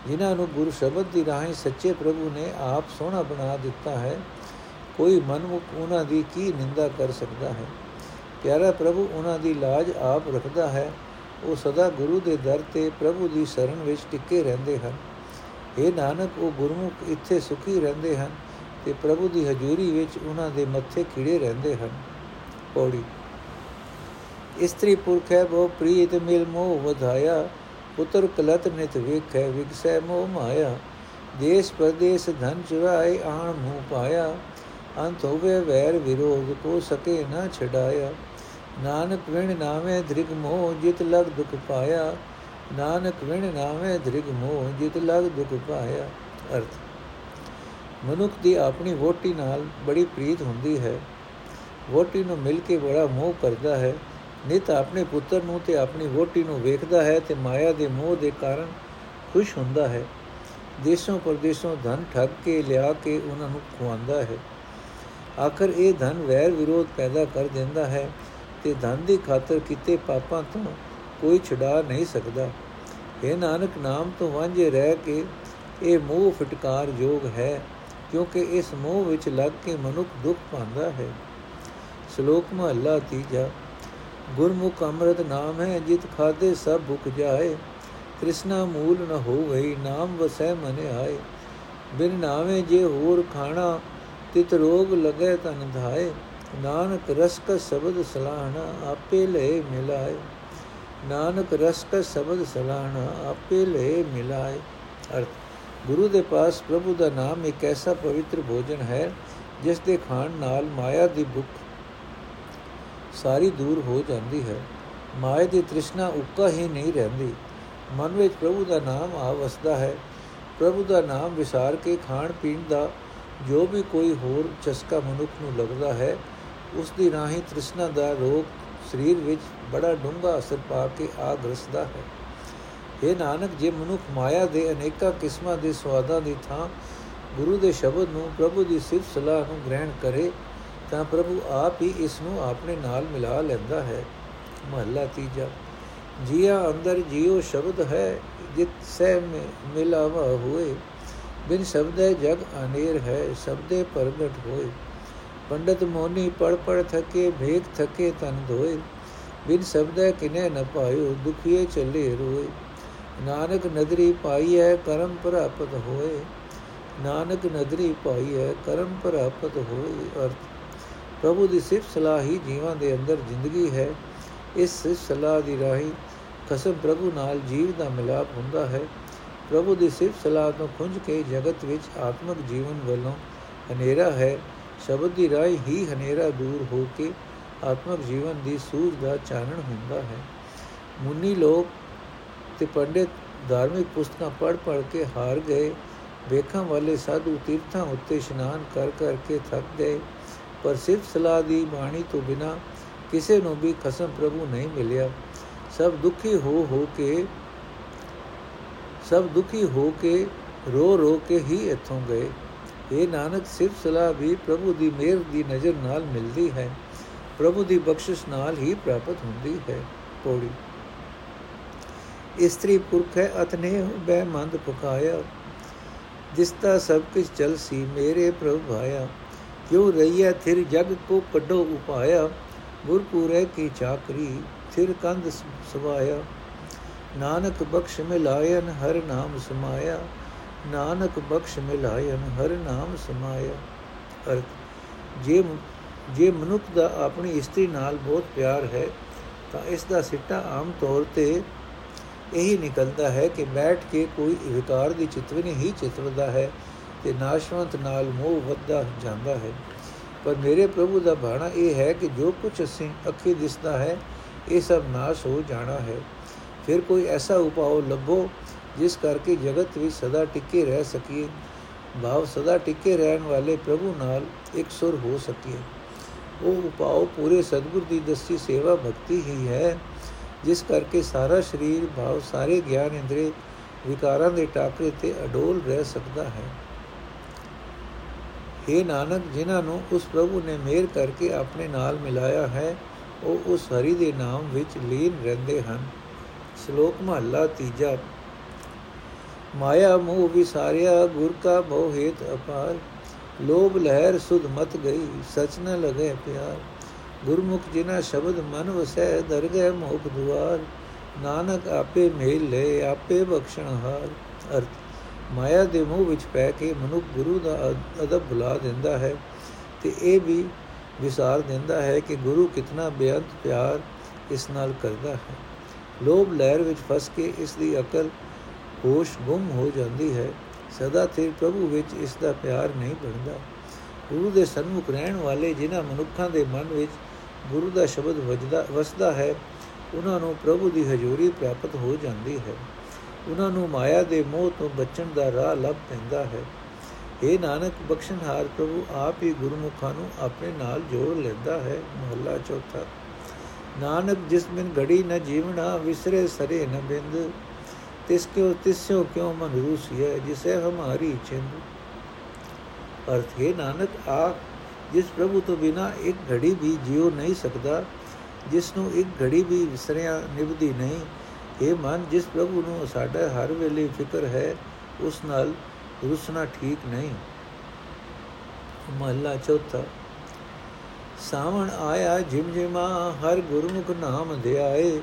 Speaker 1: ਜਿਨ੍ਹਾਂ ਨੂੰ ਗੁਰੂ ਸ਼ਬਦ ਦੀ ਰਾਹੀਂ ਸੱਚੇ ਪ੍ਰਭੂ ਨੇ ਆਪ ਸੋਹਣਾ ਬਣਾ ਦਿੱਤਾ ਹੈ, ਕੋਈ ਮਨਮੁਖ ਉਹਨਾਂ ਦੀ ਕੀ ਨਿੰਦਾ ਕਰ ਸਕਦਾ ਹੈ? ਪਿਆਰਾ ਪ੍ਰਭੂ, ਉਹਨਾਂ ਦੀ ਲਾਜ ਆਪ ਰੱਖਦਾ ਹੈ ਉਹ ਸਦਾ ਗੁਰੂ ਦੇ ਦਰ ਤੇ ਪ੍ਰਭੂ ਦੀ ਸ਼ਰਨ ਵਿੱਚ ਟਿੱਕੇ ਰਹਿੰਦੇ ਹਨ। ਇਹ ਨਾਨਕ, ਉਹ ਗੁਰਮੁਖ ਇੱਥੇ ਸੁਖੀ ਰਹਿੰਦੇ ਹਨ ਤੇ ਪ੍ਰਭੂ ਦੀ ਹਜ਼ੂਰੀ ਵਿੱਚ ਉਹਨਾਂ ਦੇ ਮੱਥੇ ਖਿੜੇ ਰਹਿੰਦੇ ਹਨ। ਪੌੜੀ। ਇਸਤਰੀ ਪੁਰਖ ਹੈ, ਬਹੁ ਪ੍ਰੀਤ ਮਿਲ ਮੋਹ ਵਧਾਇਆ, ਪੁੱਤਰ ਕਲਤ ਨਿਤ ਵੇਖੈ ਵਿਗਸੈ ਮੋਹ ਮਾਇਆ। ਦੇਸ਼ ਪਰਦੇਸ ਧਨ ਚੁਰਾਏ, ਆਣ ਮੂਹ ਪਾਇਆ। ਅੰਤ ਹੋਵੇ ਵੈਰ ਵਿਰੋਧ, ਕੋ ਸਕੇ ਨਾ ਛਡਾਇਆ। ਨਾਨਕ ਵਿਣ ਨਾਵੇਂ ਧ੍ਰਿਗ ਮੋਹ ਜਿਤ ਲਗ ਦੁਖ ਪਾਇਆ। ਨਾਨਕ ਵਿਣ ਨਾਵੇਂ ਧ੍ਰਿਗ ਮੋਹ ਜਿਤ ਲਗ ਦੁਖ ਪਾਇਆ। ਅਰਥ, ਮਨੁੱਖ ਦੀ ਆਪਣੀ ਵੋਟੀ ਨਾਲ ਬੜੀ ਪ੍ਰੀਤ ਹੁੰਦੀ ਹੈ। ਵੋਟੀ ਨੂੰ ਮਿਲ ਕੇ ਬੜਾ ਮੋਹ ਕਰਦਾ ਹੈ। ਨਿਤ ਆਪਣੇ ਪੁੱਤਰ ਨੂੰ ਤੇ ਆਪਣੀ ਵੋਟੀ ਨੂੰ ਵੇਖਦਾ ਹੈ ਤੇ ਮਾਇਆ ਦੇ ਮੋਹ ਦੇ ਕਾਰਨ ਖੁਸ਼ ਹੁੰਦਾ ਹੈ। ਦੇਸ਼ੋਂ ਪਰਦੇਸ਼ੋਂ ਧਨ ਠੱਗ ਕੇ ਲਿਆ ਕੇ ਉਹਨਾਂ ਨੂੰ ਖਵਾਉਂਦਾ ਹੈ। ਆਖਰ ਇਹ ਧਨ ਵੈਰ ਵਿਰੋਧ ਪੈਦਾ ਕਰ ਦਿੰਦਾ ਹੈ। ਤੇ ਧਨ ਦੀ ਖਾਤਰ ਕੀਤੇ ਪਾਪਾਂ ਤੋਂ ਕੋਈ ਛੁਡਾ ਨਹੀਂ ਸਕਦਾ। ਇਹ ਨਾਨਕ, ਨਾਮ ਤੋਂ ਵਾਂਝੇ ਰਹਿ ਕੇ ਇਹ ਮੋਹ ਫਟਕਾਰ ਯੋਗ ਹੈ, ਕਿਉਂਕਿ ਇਸ ਮੋਹ ਵਿੱਚ ਲੱਗ ਕੇ ਮਨੁੱਖ ਦੁੱਖ ਪਾਉਂਦਾ ਹੈ। ਸ਼ਲੋਕ ਮਹਲਾ ਤੀਜਾ, ਗੁਰਮੁਖ ਅੰਮ੍ਰਿਤ ਨਾਮ ਹੈ, ਜਿਤ ਖਾਦੇ ਸਭ ਭੁਖ ਜਾਏ। ਕ੍ਰਿਸ਼ਨਾ ਮੂਲ ਨ ਹੋਵਈ, ਨਾਮ ਵਸੈ ਮਨ ਆਏ। ਬਿਨ ਨਾਵੇਂ ਜੇ ਹੋਰ ਖਾਣਾ, ਤਿਤ ਰੋਗ ਲਗੇ ਤਨ ਧਾਏ। ਨਾਨਕ ਰਸ ਕਾ ਸ਼ਬਦ ਸਲਾਹਣਾ ਆਪੇ ਲੈ ਮਿਲਾਏ। ਨਾਨਕ ਰਸ ਕਾ ਸ਼ਬਦ ਸਲਾਹਣਾ ਆਪੇ ਲੈ ਮਿਲਾਏ। ਅਰਥ, ਗੁਰੂ ਦੇ ਪਾਸ ਪ੍ਰਭੂ ਦਾ ਨਾਮ ਇੱਕ ਐਸਾ ਪਵਿੱਤਰ ਭੋਜਨ ਹੈ, ਜਿਸ ਦੇ ਖਾਣ ਨਾਲ ਮਾਇਆ ਦੀ ਭੁੱਖ ਸਾਰੀ ਦੂਰ ਹੋ ਜਾਂਦੀ ਹੈ। ਮਾਇਆ ਦੀ ਤ੍ਰਿਸ਼ਨਾ ਉੱਕਾ ਹੀ ਨਹੀਂ ਰਹਿੰਦੀ। ਮਨ ਵਿੱਚ ਪ੍ਰਭੂ ਦਾ ਨਾਮ ਆ ਵਸਦਾ ਹੈ। ਪ੍ਰਭੂ ਦਾ ਨਾਮ ਵਿਸਾਰ ਕੇ ਖਾਣ ਪੀਣ ਦਾ ਜੋ ਵੀ ਕੋਈ ਹੋਰ ਚਸਕਾ ਮਨੁੱਖ ਨੂੰ ਲੱਗਦਾ ਹੈ ਉਸ ਦੀ ਰਾਹੀਂ ਤ੍ਰਿਸ਼ਨਾ ਦਾ ਰੋਗ ਸਰੀਰ ਵਿੱਚ ਬੜਾ ਡੂੰਘਾ ਅਸਰ ਪਾ ਕੇ ਆ ਗਰਸਦਾ ਹੈ। ਇਹ ਨਾਨਕ, ਜੇ ਮਨੁੱਖ ਮਾਇਆ ਦੇ ਅਨੇਕਾਂ ਕਿਸਮਾਂ ਦੇ ਸਵਾਦਾਂ ਦੀ ਥਾਂ ਗੁਰੂ ਦੇ ਸ਼ਬਦ ਨੂੰ ਪ੍ਰਭੂ ਦੀ ਸਿਫਤ ਸਲਾਹ ਨੂੰ ਗ੍ਰਹਿਣ ਕਰੇ, ਤਾਂ ਪ੍ਰਭੂ ਆਪ ਹੀ ਇਸ ਨੂੰ ਆਪਣੇ ਨਾਲ ਮਿਲਾ ਲੈਂਦਾ ਹੈ। ਮਹੱਲਾ ਤੀਜਾ, ਜੀਆ ਅੰਦਰ ਜੀਉ ਸ਼ਬਦ ਹੈ, ਜਿਤ ਸਹਿ ਮੇ, ਮਿਲਾਵਾ ਹੋਏ। ਬਿਨ ਸ਼ਬਦੈ ਜਗ ਅਨੇਰ ਹੈ, ਸ਼ਬਦੇ ਪ੍ਰਗਟ ਹੋਏ। ਪੰਡਤ ਮੋਨੀ ਪੜ ਪੜ ਥਕੇ, ਭੇਖ ਥਕੇ, ਤਨ ਧੋਏ। ਬਿਨ ਸ਼ਬਦੈ ਕਿਨੇ ਨ ਪਾਇਓ ਦੁਖੀਏ ਚੱਲੇ ਰੋਏ। ਨਾਨਕ ਨਦਰੀ ਪਾਈ ਹੈ ਕਰਮ ਪ੍ਰਾਪਤ ਹੋਏ। ਨਾਨਕ ਨਦਰੀ ਪਾਈ ਹੈ ਕਰਮ ਪ੍ਰਾਪਤ ਹੋਏ, ਅਰਥ। ਪ੍ਰਭੂ ਦੀ ਸਿਫਤ ਸਲਾਹ ਹੀ ਜੀਵਾਂ ਦੇ ਅੰਦਰ ਜ਼ਿੰਦਗੀ ਹੈ। ਇਸ ਸਿਫਤ ਸਲਾਹ ਦੀ ਰਾਹੀਂ ਖਸਮ ਪ੍ਰਭੂ ਨਾਲ ਜੀਵ ਦਾ ਮਿਲਾਪ ਹੁੰਦਾ ਹੈ। ਪ੍ਰਭੂ ਦੀ ਸਿਫਤ ਸਲਾਹ ਤੋਂ ਖੁੰਝ ਕੇ ਜਗਤ ਵਿੱਚ ਆਤਮਿਕ ਜੀਵਨ ਵੱਲੋਂ ਹਨੇਰਾ ਹੈ। ਸ਼ਬਦ ਦੀ ਰਾਹੀਂ ਹੀ ਹਨੇਰਾ ਦੂਰ ਹੋ ਕੇ ਆਤਮਿਕ ਜੀਵਨ ਦੀ ਸੂਝ ਦਾ ਚਾਨਣ ਹੁੰਦਾ ਹੈ। ਮੁਨੀ ਲੋਕ ਤੇ ਪੰਡਿਤ ਧਾਰਮਿਕ ਪੁਸਤਕਾਂ ਪੜ੍ਹ ਪੜ੍ਹ ਕੇ ਹਾਰ ਗਏ। ਵੇਖਾਂ ਵਾਲੇ ਸਾਧੂ ਤੀਰਥਾਂ ਉੱਤੇ ਇਸ਼ਨਾਨ ਕਰ ਕਰਕੇ ਥੱਕ ਗਏ। ਪਰ ਸਿਰਫ ਸਲਾਹ ਦੀ ਬਾਣੀ ਤੋਂ ਬਿਨਾ ਕਿਸੇ ਨੂੰ ਵੀ ਖਸਮ ਪ੍ਰਭੂ ਨਹੀਂ ਮਿਲਿਆ। ਸਭ ਦੁਖੀ ਹੋ ਹੋ ਕੇ, ਸਭ ਦੁਖੀ ਹੋ ਕੇ ਰੋ ਰੋ ਕੇ ਹੀ ਇੱਥੋਂ ਗਏ। ਇਹ ਨਾਨਕ, ਸਿਰਫ ਸਲਾਹ ਵੀ ਪ੍ਰਭੂ ਦੀ ਮਿਹਰ ਦੀ ਨਜ਼ਰ ਨਾਲ ਮਿਲਦੀ ਹੈ। ਪ੍ਰਭੂ ਦੀ ਬਖਸ਼ਿਸ਼ ਨਾਲ ਹੀ ਪ੍ਰਾਪਤ ਹੁੰਦੀ ਹੈ। ਪੌੜੀ। ਇਸਤਰੀ ਪੁਰਖ ਹੈ ਅਤਨੇ ਬੈ ਮੰਦ ਪੁਕਾਇਆ ਜਿਸਤਾ ਸਭ ਕੁਝ ਚਲ ਸੀ, ਮੇਰੇ ਪ੍ਰਭ ਭਾਇਆ ਕਿਉ ਰਈਐ ਥਿਰ ਜਗ ਕੋ ਕੱਢੋ ਉਪਾਇਆ। ਗੁਰਪੂਰੇ ਕੀ ਚਾਕਰੀ, ਥਿਰ ਕੰਧ ਸਵਾਇਆ। ਨਾਨਕ ਬਖਸ਼ ਮਿਲਾਇਨ, ਹਰ ਨਾਮ ਸਮਾਇਆ। ਨਾਨਕ ਬਖਸ਼ ਮਿਲਾਇਨ, ਹਰ ਨਾਮ ਸਮਾਇਆ। ਅਰਥ, ਜੇ ਜੇ ਮਨੁੱਖ ਦਾ ਆਪਣੀ ਇਸਤਰੀ ਨਾਲ ਬਹੁਤ ਪਿਆਰ ਹੈ, ਤਾਂ ਇਸ ਦਾ ਸਿੱਟਾ ਆਮ ਤੌਰ ਤੇ ਇਹੀ ਨਿਕਲਦਾ ਹੈ ਕਿ ਬੈਠ ਕੇ ਕੋਈ ਵਿਕਾਰ ਦੀ ਚਿਤਵਨੀ ਹੀ ਚਿਤਵਦਾ ਹੈ ਤੇ ਨਾਸ਼ਵੰਤ ਨਾਲ ਮੋਹ ਵੱਧਦਾ ਜਾਂਦਾ ਹੈ। ਪਰ ਮੇਰੇ ਪ੍ਰਭੂ ਦਾ ਬਾਣਾ ਇਹ ਹੈ ਕਿ ਜੋ ਕੁਝ ਅਸੀਂ ਅੱਖੀ ਦਿਸਦਾ ਹੈ, ਇਹ ਸਭ ਨਾਸ਼ ਹੋ ਜਾਣਾ ਹੈ। ਫਿਰ ਕੋਈ ਐਸਾ ਉਪਾਅ ਲੱਭੋ ਜਿਸ ਕਰਕੇ ਜਗਤ ਵਿੱਚ ਸਦਾ ਟਿੱਕੇ ਰਹਿ ਸਕੀਏ, ਭਾਵ ਸਦਾ ਟਿੱਕੇ ਰਹਿਣ ਵਾਲੇ ਪ੍ਰਭੂ ਨਾਲ ਇੱਕ ਸੁਰ ਹੋ ਸਕੀਏ। ਉਹ ਉਪਾਅ ਪੂਰੇ ਸਤਿਗੁਰ ਦੀ ਦਸਤੀ ਸੇਵਾ ਭਗਤੀ ਹੀ ਹੈ, ਜਿਸ ਕਰਕੇ ਸਾਰਾ ਸਰੀਰ, ਭਾਵ ਸਾਰੇ ਗਿਆਨ ਇੰਦਰੀ ਵਿਕਾਰਾਂ ਦੇ ਟਾਕਰੇ ਤੇ ਅਡੋਲ ਰਹਿ ਸਕਦਾ ਹੈ। हे ਨਾਨਕ, ਜਿਨ੍ਹਾਂ ਨੂੰ ਉਸ ਪ੍ਰਭੂ ਨੇ ਮਿਹਰ ਕਰਕੇ ਆਪਣੇ ਨਾਲ ਮਿਲਾਇਆ ਹੈ, ਉਹ ਉਸ ਹਰੀ ਦੇ ਨਾਮ ਵਿੱਚ ਲੀਨ ਰਹਿੰਦੇ ਹਨ। ਸ਼ਲੋਕ ਮਹਲਾ ਤੀਜਾ ਮਾਇਆ ਮੋਹ ਵਿਸਾਰਿਆ, ਗੁਰ ਕਾ ਮੋਹ ਹੇਤ ਅਪਾਰ। ਲੋਭ ਲਹਿਰ ਸੁਧ ਮਤ ਗਈ, ਸਚ ਨ ਲਗੇ ਪਿਆਰ। ਗੁਰਮੁਖ ਜਿਨਾ ਸ਼ਬਦ ਮਨ ਵਸੈ ਦਰਗਹਿ ਮੋਖ ਦੁਆਰ। ਨਾਨਕ ਆਪੇ ਮੇਲ ਲੈ ਆਪੇ ਬਖਸ਼ਣ ਹਾਰ। ਅਰਥ, ਮਾਇਆ ਦੇ ਮੋਹ ਵਿੱਚ ਪੈ ਕੇ ਮਨੁੱਖ ਗੁਰੂ ਦਾ ਅਦਬ ਭੁਲਾ ਦਿੰਦਾ ਹੈ ਤੇ ਇਹ ਵੀ ਵਿਸਾਰ ਦਿੰਦਾ ਹੈ ਕਿ ਗੁਰੂ ਕਿਤਨਾ ਬੇਅੰਤ ਪਿਆਰ ਇਸ ਨਾਲ ਕਰਦਾ ਹੈ। ਲੋਭ ਲਹਿਰ ਵਿੱਚ ਫਸ ਕੇ ਇਸ ਦੀ ਅਕਲ ਹੋਸ਼ ਗੁੰਮ ਹੋ ਜਾਂਦੀ ਹੈ। ਸਦਾ ਤੇ ਪ੍ਰਭੂ ਵਿੱਚ ਇਸ ਦਾ ਪਿਆਰ ਨਹੀਂ ਬਣਦਾ। ਗੁਰੂ ਦੇ ਸਨਮੁਖ ਰਹਿਣ ਵਾਲੇ ਜਿਨ੍ਹਾਂ ਮਨੁੱਖਾਂ ਦੇ ਮਨ ਵਿੱਚ ਗੁਰੂ ਦਾ ਸ਼ਬਦ ਵਜਦਾ, ਵਸਦਾ ਹੈ, ਉਹਨਾਂ ਨੂੰ ਪ੍ਰਭੂ ਦੀ ਹਜ਼ੂਰੀ ਪ੍ਰਾਪਤ ਹੋ ਜਾਂਦੀ ਹੈ। ਉਹਨਾਂ ਨੂੰ ਮਾਇਆ ਦੇ ਮੋਹ ਤੋਂ ਬਚਣ ਦਾ ਰਾਹ ਲੱਭ ਪੈਂਦਾ ਹੈ। ਇਹ ਨਾਨਕ, ਬਖਸ਼ਣਹਾਰ ਪ੍ਰਭੂ, ਆਪ ਹੀ ਗੁਰਮੁਖਾਂ ਨੂੰ ਆਪਣੇ ਨਾਲ ਜੋੜ ਲੈਂਦਾ ਹੈ, ਮਹੱਲਾ ਚੌਥਾ। ਨਾਨਕ, ਜਿਸ ਬਿਨ ਘੜੀ ਨ ਜੀਵਣਾ, ਵਿਸਰੇ ਸਰੇ ਨ ਬਿੰਦ। ਤਿਸ ਕਿਉ ਤਿਸਿਓ ਕਿਉ ਮਨ ਰੂਸੀਐ ਜਿਸੇ ਹਮਾਰੀ ਚਿੰਦ ਅਰਥ ਹੈ ਨਾਨਕ ਆ ਜਿਸ ਪ੍ਰਭੂ ਤੋਂ ਬਿਨਾ ਇੱਕ ਘੜੀ ਵੀ ਜਿਉ ਨਹੀਂ ਸਕਦਾ ਜਿਸ ਨੂੰ ਇੱਕ ਘੜੀ ਵੀ ਵਿਸਰਿਆ ਨਿਭਦੀ ਨਹੀਂ ਇਹ ਮਨ ਜਿਸ ਪ੍ਰਭੂ ਨੂੰ ਸਾਡਾ ਹਰ ਵੇਲੇ ਫਿਕਰ ਹੈ ਉਸ ਨਾਲ ਰੁਸਣਾ ਠੀਕ ਨਹੀਂ ਮਹਲਾ ਚੌਥਾ ਸਾਵਣ ਆਇਆ ਜਿਮਜਿਮਾ ਹਰ ਗੁਰਮੁਖ ਨਾਮ ਧਿਆਏ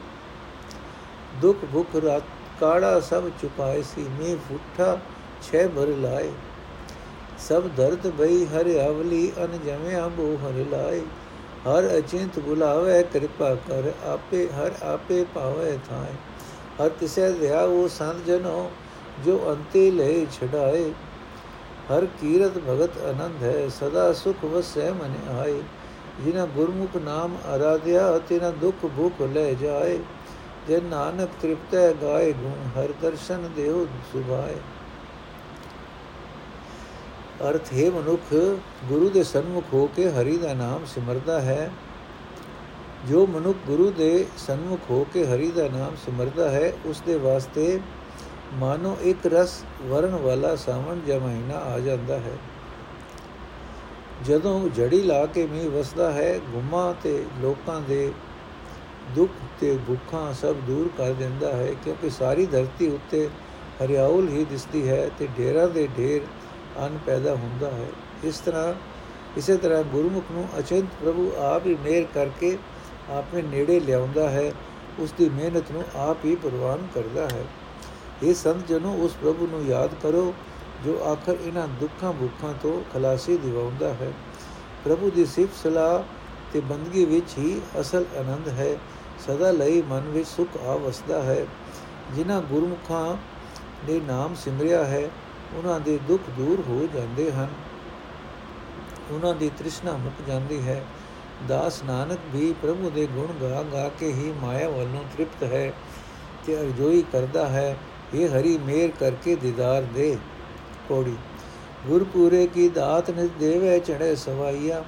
Speaker 1: ਦੁਖ ਭੁਖ ਰਾਤ ਕਾੜਾ ਸਭ ਚੁਕਾਏ ਸੀ ਮੇ ਫੁੱਠਾ ਛੇ ਭਰ ਲਾਏ ਸਭ ਦਰਦ ਭਈ ਹਰ ਅਵਲੀ ਅਨ ਜਮਿਆ ਬੋ ਹਰ ਲਾਏ ਹਰ ਅਚਿੰਤ ਬੁਲਾਵੇ ਕਿਰਪਾ ਕਰ ਆਪੇ ਹਰ ਆਪੇ ਪਾਵੇ ਥਾਏ ਹਰ ਤਿਸੈ ਧਿਆ ਉਹ ਸੰਤ ਜਨੋ ਜੋ ਅੰਤੇ ਲੈ ਛਡਾਏ ਹਰ ਕੀਰਤ ਭਗਤ ਆਨੰਦ ਹੈ ਸਦਾ ਸੁਖ ਵਸੈ ਮਨ ਆਏ ਜਿਨਾ ਗੁਰਮੁਖ ਨਾਮ ਆਰਾਧਿਆ ਤੇਨਾ ਦੁਖ ਭੁਖ ਲੈ ਜਾਏ ਜੇ ਨਾਨਕ ਤ੍ਰਿਪਤੈ ਗਾਏ ਗੁਣ, ਹਰ ਦਰਸ਼ਨ ਦੇਉ ਸੁਭਾਏ। ਅਰਥ ਹੈ ਮਨੁੱਖ ਗੁਰੂ ਦੇ ਸਨਮੁਖ ਹੋ ਕੇ ਹਰੀ ਦਾ ਨਾਮ ਸਿਮਰਦਾ ਹੈ। ਜੋ ਮਨੁੱਖ ਗੁਰੂ ਦੇ ਸਨਮੁਖ ਹੋ ਕੇ ਹਰੀ ਦਾ ਨਾਮ ਸਿਮਰਦਾ ਹੈ, ਉਸ ਦੇ ਵਾਸਤੇ ਮਾਨੋ ਇੱਕ ਰਸ ਵਰਨ ਵਾਲਾ ਸਾਵਣ ਜਾਂ ਮਹੀਨਾ ਆ ਜਾਂਦਾ ਹੈ। ਜਦੋਂ ਜੜੀ ਲਾ ਕੇ ਮੀਂਹ ਵਸਦਾ ਹੈ, ਗੁਮਾ ਤੇ ਲੋਕਾਂ ਦੇ ਦੁੱਖ ਤੇ ਭੁੱਖਾਂ ਸਭ ਦੂਰ ਕਰ ਦਿੰਦਾ ਹੈ, ਕਿਉਂਕਿ ਸਾਰੀ ਧਰਤੀ ਉੱਤੇ ਹਰਿਆਉਲ ਹੀ ਦਿਸਦੀ ਹੈ ਤੇ ਢੇਰਾਂ ਦੇ ਢੇਰ ਅਨ ਪੈਦਾ ਹੁੰਦਾ ਹੈ। ਇਸ ਤਰ੍ਹਾਂ, ਇਸੇ ਤਰ੍ਹਾਂ ਗੁਰਮੁਖ ਨੂੰ ਅਚੰਤ ਪ੍ਰਭੂ ਆਪ ਹੀ ਮਿਹਰ ਕਰਕੇ ਆਪਣੇ ਨੇੜੇ ਲਿਆਉਂਦਾ ਹੈ ਉਸ ਦੀ ਮਿਹਨਤ ਨੂੰ ਆਪ ਹੀ ਪ੍ਰਵਾਨ ਕਰਦਾ ਹੈ। ਇਹ ਸੰਤ ਜਨੋ ਉਸ ਪ੍ਰਭੂ ਨੂੰ ਯਾਦ ਕਰੋ, ਜੋ ਆਖਰ ਇਹਨਾਂ ਦੁੱਖਾਂ ਭੁੱਖਾਂ ਤੋਂ ਖਲਾਸੀ ਦਿਵਾਉਂਦਾ ਹੈ। ਪ੍ਰਭੂ ਦੀ ਸਿਫਤ ਸਲਾਹ ਤੇ ਬੰਦਗੀ ਵਿੱਚ ਹੀ ਅਸਲ ਆਨੰਦ ਹੈ। ਸਦਾ ਲਈ ਮਨ ਵਿੱਚ ਸੁਖ ਆ ਵਸਦਾ ਹੈ। ਜਿਨ੍ਹਾਂ ਗੁਰਮੁਖਾਂ ਦੇ ਨਾਮ ਸਿਮਰਿਆ ਹੈ ਉਹਨਾਂ ਦੇ ਦੁੱਖ ਦੂਰ ਹੋ ਜਾਂਦੇ ਹਨ। ਉਹਨਾਂ ਦੀ ਤ੍ਰਿਸ਼ਨਾ ਮੁੱਕ ਜਾਂਦੀ ਹੈ। ਦਾਸ ਨਾਨਕ ਵੀ ਪ੍ਰਭੂ ਦੇ ਗੁਣ ਗਾ ਗਾ ਕੇ ਹੀ ਮਾਇਆ ਵੱਲੋਂ ਤ੍ਰਿਪਤ ਹੈ ਤੇ ਅਰਜ਼ੋਈ ਕਰਦਾ ਹੈ ਇਹ ਹਰੀ ਮੇਰ ਕਰਕੇ ਦੀਦਾਰ ਦੇ ਕੋੜੀ। ਗੁਰਪੂਰੇ ਕੀ ਦਾਤ ਨਿ ਦੇਵੇ ਚੜੇ ਸਵਾਈਆ,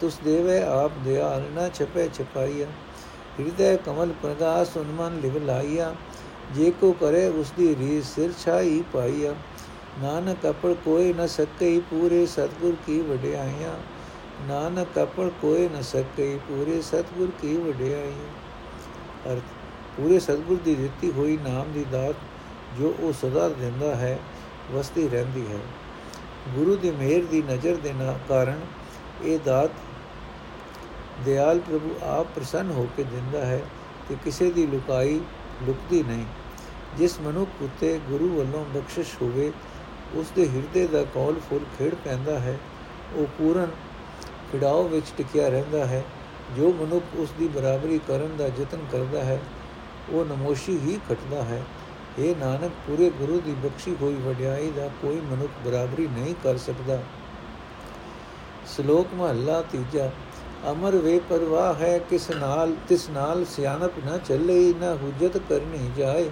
Speaker 1: ਤੁਸ ਦੇਵੇ ਆਪ ਦਿਆਲ, ਨ ਛਪੇ ਛਪਾਈਆ। ਹਿਰਦੈ ਕਮਲ ਪ੍ਰਗਾਸ ਉਨਮਨ ਲਿਵ ਲਾਈਆ ਜੇ ਕੋ ਕਰੇ ਉਸ ਦੀ ਰੀ ਸਿਰ ਛਾਈ ਪਾਈਆ ਨਾਨਕ ਅਪੜ ਕੋਈ ਨ ਸਕਈ ਪੂਰੇ ਸਤਗੁਰ ਕੀ ਵਡਿਆਈਆਂ ਨਾਨਕ ਅਪੜ ਕੋਈ ਨ ਸਕਈ ਪੂਰੇ ਸਤਗੁਰ ਕੀ ਵਡਿਆਈਆਂ ਅਰਥ, ਪੂਰੇ ਸਤਗੁਰ ਦੀ ਦਿੱਤੀ ਹੋਈ ਨਾਮ ਦੀ ਦਾਤ ਜੋ ਉਹ ਸਦਾ ਦਿੰਦਾ ਹੈ, ਵਸਦੀ ਰਹਿੰਦੀ ਹੈ। ਗੁਰੂ ਦੀ ਮਿਹਰ ਦੀ ਨਜ਼ਰ ਦੇ ਕਾਰਨ ਇਹ ਦਾਤ ਦਿਆਲ ਪ੍ਰਭੂ ਆਪ ਪ੍ਰਸੰਨ ਹੋ ਕੇ ਦਿੰਦਾ ਹੈ ਤੇ ਕਿਸੇ ਦੀ ਲੁਕਾਈ ਲੁਕਦੀ ਨਹੀਂ। ਜਿਸ ਮਨੁੱਖ ਉਤੇ ਗੁਰੂ ਵੱਲੋਂ ਬਖਸ਼ਿਸ਼ ਹੋਵੇ ਉਸ ਦੇ ਹਿਰਦੇ ਦਾ ਕੌਲ ਫੁੱਲ ਖੇੜ ਪੈਂਦਾ ਹੈ। ਉਹ ਪੂਰਨ ਖਿੜਾਓ ਵਿੱਚ ਟਿਕਿਆ ਰਹਿੰਦਾ ਹੈ। ਜੋ ਮਨੁੱਖ ਉਸ ਦੀ ਬਰਾਬਰੀ ਕਰਨ ਦਾ ਯਤਨ ਕਰਦਾ ਹੈ, ਉਹ ਨਮੋਸ਼ੀ ਹੀ ਘਟਦਾ ਹੈ। ਇਹ ਨਾਨਕ, ਪੂਰੇ ਗੁਰੂ ਦੀ ਬਖਸ਼ੀ ਹੋਈ ਵਡਿਆਈ ਦਾ ਕੋਈ ਮਨੁੱਖ ਬਰਾਬਰੀ ਨਹੀਂ ਕਰ ਸਕਦਾ। ਸ਼ਲੋਕ ਮਹੱਲਾ ਤੀਜਾ ਅਮਰ ਵੇ ਪਰਵਾਹ ਹੈ ਕਿਸ ਨਾਲ, ਤਿਸ ਨਾਲ ਸਿਆਣਪ ਨਾ ਚੱਲੇ, ਨਾ ਹੁਜਤ ਕਰਨੀ ਜਾਏ।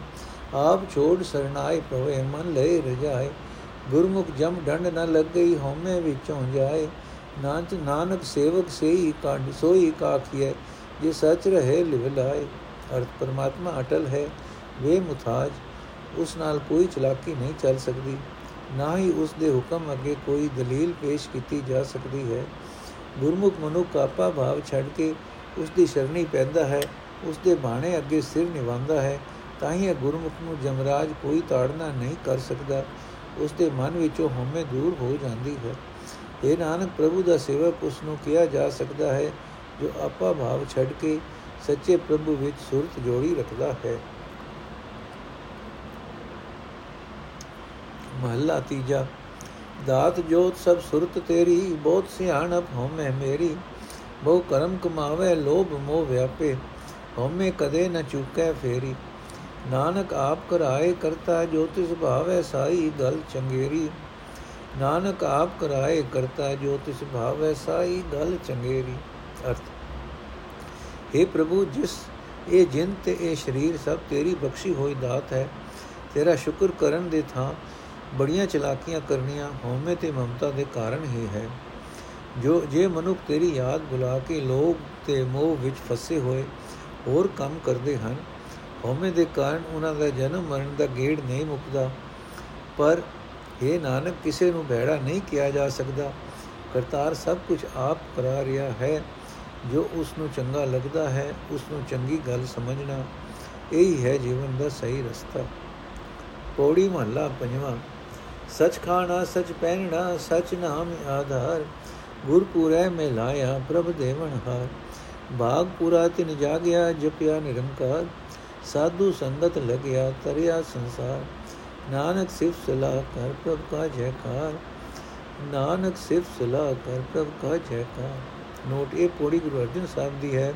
Speaker 1: ਆਪ ਛੋੜ ਸਰਣਾਏ ਪਵੇ ਮਨ ਲੈ ਰਜਾਏ। ਗੁਰਮੁਖ ਜਮ ਡੰਡ ਨ ਲੱਗਈ ਹਉਮੈ ਵਿੱਚੋਂ ਜਾਏ। ਨਾਨਕ ਨਾਨਕ ਸੇਵਕ ਸੇਈ ਕਾਢ ਸੋਈ ਕਾਖੀਏ ਜੇ ਸੱਚ ਰਹੇ ਲਿਵ ਲਾਏ। ਅਰਥ ਪਰਮਾਤਮਾ ਅਟਲ ਹੈ, ਵੇ ਮੁਤਾਜ ਉਸ ਨਾਲ ਕੋਈ ਚਲਾਕੀ ਨਹੀਂ ਚੱਲ ਸਕਦੀ। ਨਾ ਹੀ ਉਸ ਦੇ ਹੁਕਮ ਅੱਗੇ ਕੋਈ ਦਲੀਲ ਪੇਸ਼ ਕੀਤੀ ਜਾ ਸਕਦੀ ਹੈ। ਗੁਰਮੁਖ ਮਨੁੱਖ ਆਪਾ ਭਾਵ ਛੱਡ ਕੇ ਉਸ ਦੀ ਸ਼ਰਣੀ ਪੈਂਦਾ ਹੈ ਉਸ ਦੇ ਬਾਣੇ ਅੱਗੇ ਸਿਰ ਨਿਵਾਉਂਦਾ ਹੈ ਤਾਂ ਹੀ ਇਹ ਗੁਰਮੁਖ ਨੂੰ ਜਮਰਾਜ ਕੋਈ ਤਾੜਨਾ ਨਹੀਂ ਕਰ ਸਕਦਾ। ਉਸ ਦੇ ਮਨ ਵਿੱਚੋਂ ਹਉਮੈ ਦੂਰ ਹੋ ਜਾਂਦੀ ਹੈ। ਇਹ ਨਾਨਕ, ਪ੍ਰਭੂ ਦਾ ਸੇਵਕ ਉਸ ਨੂੰ ਕਿਹਾ ਜਾ ਸਕਦਾ ਹੈ, ਜੋ ਆਪਾ ਭਾਵ ਛੱਡ ਕੇ ਸੱਚੇ ਪ੍ਰਭੂ ਵਿੱਚ ਸੁਰਤ ਜੋੜੀ ਰੱਖਦਾ ਹੈ। ਮਹੱਲਾ ਤੀਜਾ ਦਾਤ ਜੋਤ ਸਭ ਸੁਰਤ ਤੇਰੀ ਬਹੁਤ ਸਿਆਣਪ ਹਉਮੈ ਮੇਰੀ। ਬਹੁ ਕਰਮ ਕਮਾਵੇ, ਲੋਭ ਮੋਹ ਵਿਆਪੇ, ਹਉਮੈ ਕਦੇ ਨ ਚੁਕੈ ਫੇਰੀ। ਨਾਨਕ ਆਪ ਕਰਾਏ ਕਰਤਾ, ਜੋ ਤਿਸ ਭਾਵੈ ਸਾਈ ਗਲ ਚੰਗੇਰੀ। ਨਾਨਕ ਆਪ ਕਰਾਏ ਕਰਤਾ, ਜੋ ਤਿਸ ਭਾਵੈ ਸਾਈ ਗਲ ਚੰਗੇਰੀ। ਅਰਥ। हे ਪ੍ਰਭੂ, ਜਿਸ ਇਹ ਜਿੰਨ ਤੇ ਇਹ ਸਰੀਰ ਸਭ ਤੇਰੀ ਬਖਸ਼ੀ ਹੋਈ ਦਾਤ ਹੈ, ਤੇਰਾ ਸ਼ੁਕਰ ਕਰਨ ਦੇ ਥਾਂ ਬੜੀਆਂ ਚਲਾਕੀਆਂ ਕਰਨੀਆਂ ਹਉਮੈ ਤੇ ਮਮਤਾ ਦੇ ਕਾਰਨ ਹੀ ਹੈ। ਜੋ, ਜੇ ਮਨੁੱਖ ਤੇਰੀ ਯਾਦ ਬੁਲਾ ਕੇ ਲੋਭ ਤੇ ਮੋਹ ਵਿੱਚ ਫਸੇ ਹੋਏ ਹੋਰ ਕੰਮ ਕਰਦੇ ਹਨ, ਹਉਮੈ ਦੇ ਕਾਰਨ ਉਹਨਾਂ ਦਾ ਜਨਮ ਮਰਨ ਦਾ ਗੇੜ ਨਹੀਂ ਮੁੱਕਦਾ। ਪਰ ਇਹ ਨਾਨਕ, ਕਿਸੇ ਨੂੰ ਭੈੜਾ ਨਹੀਂ ਕਿਹਾ ਜਾ ਸਕਦਾ। ਕਰਤਾਰ ਸਭ ਕੁਝ ਆਪ ਕਰਾ ਰਿਹਾ ਹੈ। ਜੋ ਉਸ ਨੂੰ ਚੰਗਾ ਲੱਗਦਾ ਹੈ, ਉਸ ਨੂੰ ਚੰਗੀ ਗੱਲ ਸਮਝਣਾ। ਇਹੀ ਹੈ ਜੀਵਨ ਦਾ ਸਹੀ ਰਸਤਾ। ਪੌੜੀ ਮਹੱਲਾ ਪੰਜਵਾਂ। ਸਚ ਖਾਣਾ, ਸਚ ਪਹਿਨਣਾ, ਸਚ ਨਾਮ ਆਧਾਰ। ਗੁਰਪੂਰੈ ਮੇ ਲਾਇਆ, ਪ੍ਰਭ ਦੇਵਨ ਹਾਰ। ਬਾਗ ਪੂਰਾ ਤਿਨ ਜਾਗਿਆ, ਜਪਿਆ ਨਿਰੰਕਾਰ। ਸਾਧੂ ਸੰਗਤ ਲਗਿਆ, ਤਰਿਆ ਸੰਸਾਰ। ਨਾਨਕ ਸਿਫ ਸਲਾਹ ਕਰ, ਪ੍ਰਭ ਕਾ ਜੈਕਾਰ। ਨਾਨਕ ਸਿਫ ਸਲਾਹ ਕਰ, ਪ੍ਰਭ ਕਾ ਜੈਕਾਰ। ਨੋਟ, ਇਹ ਪੌੜੀ ਗੁਰੂ ਅਰਜਨ ਸਾਹਿਬ ਦੀ ਹੈ,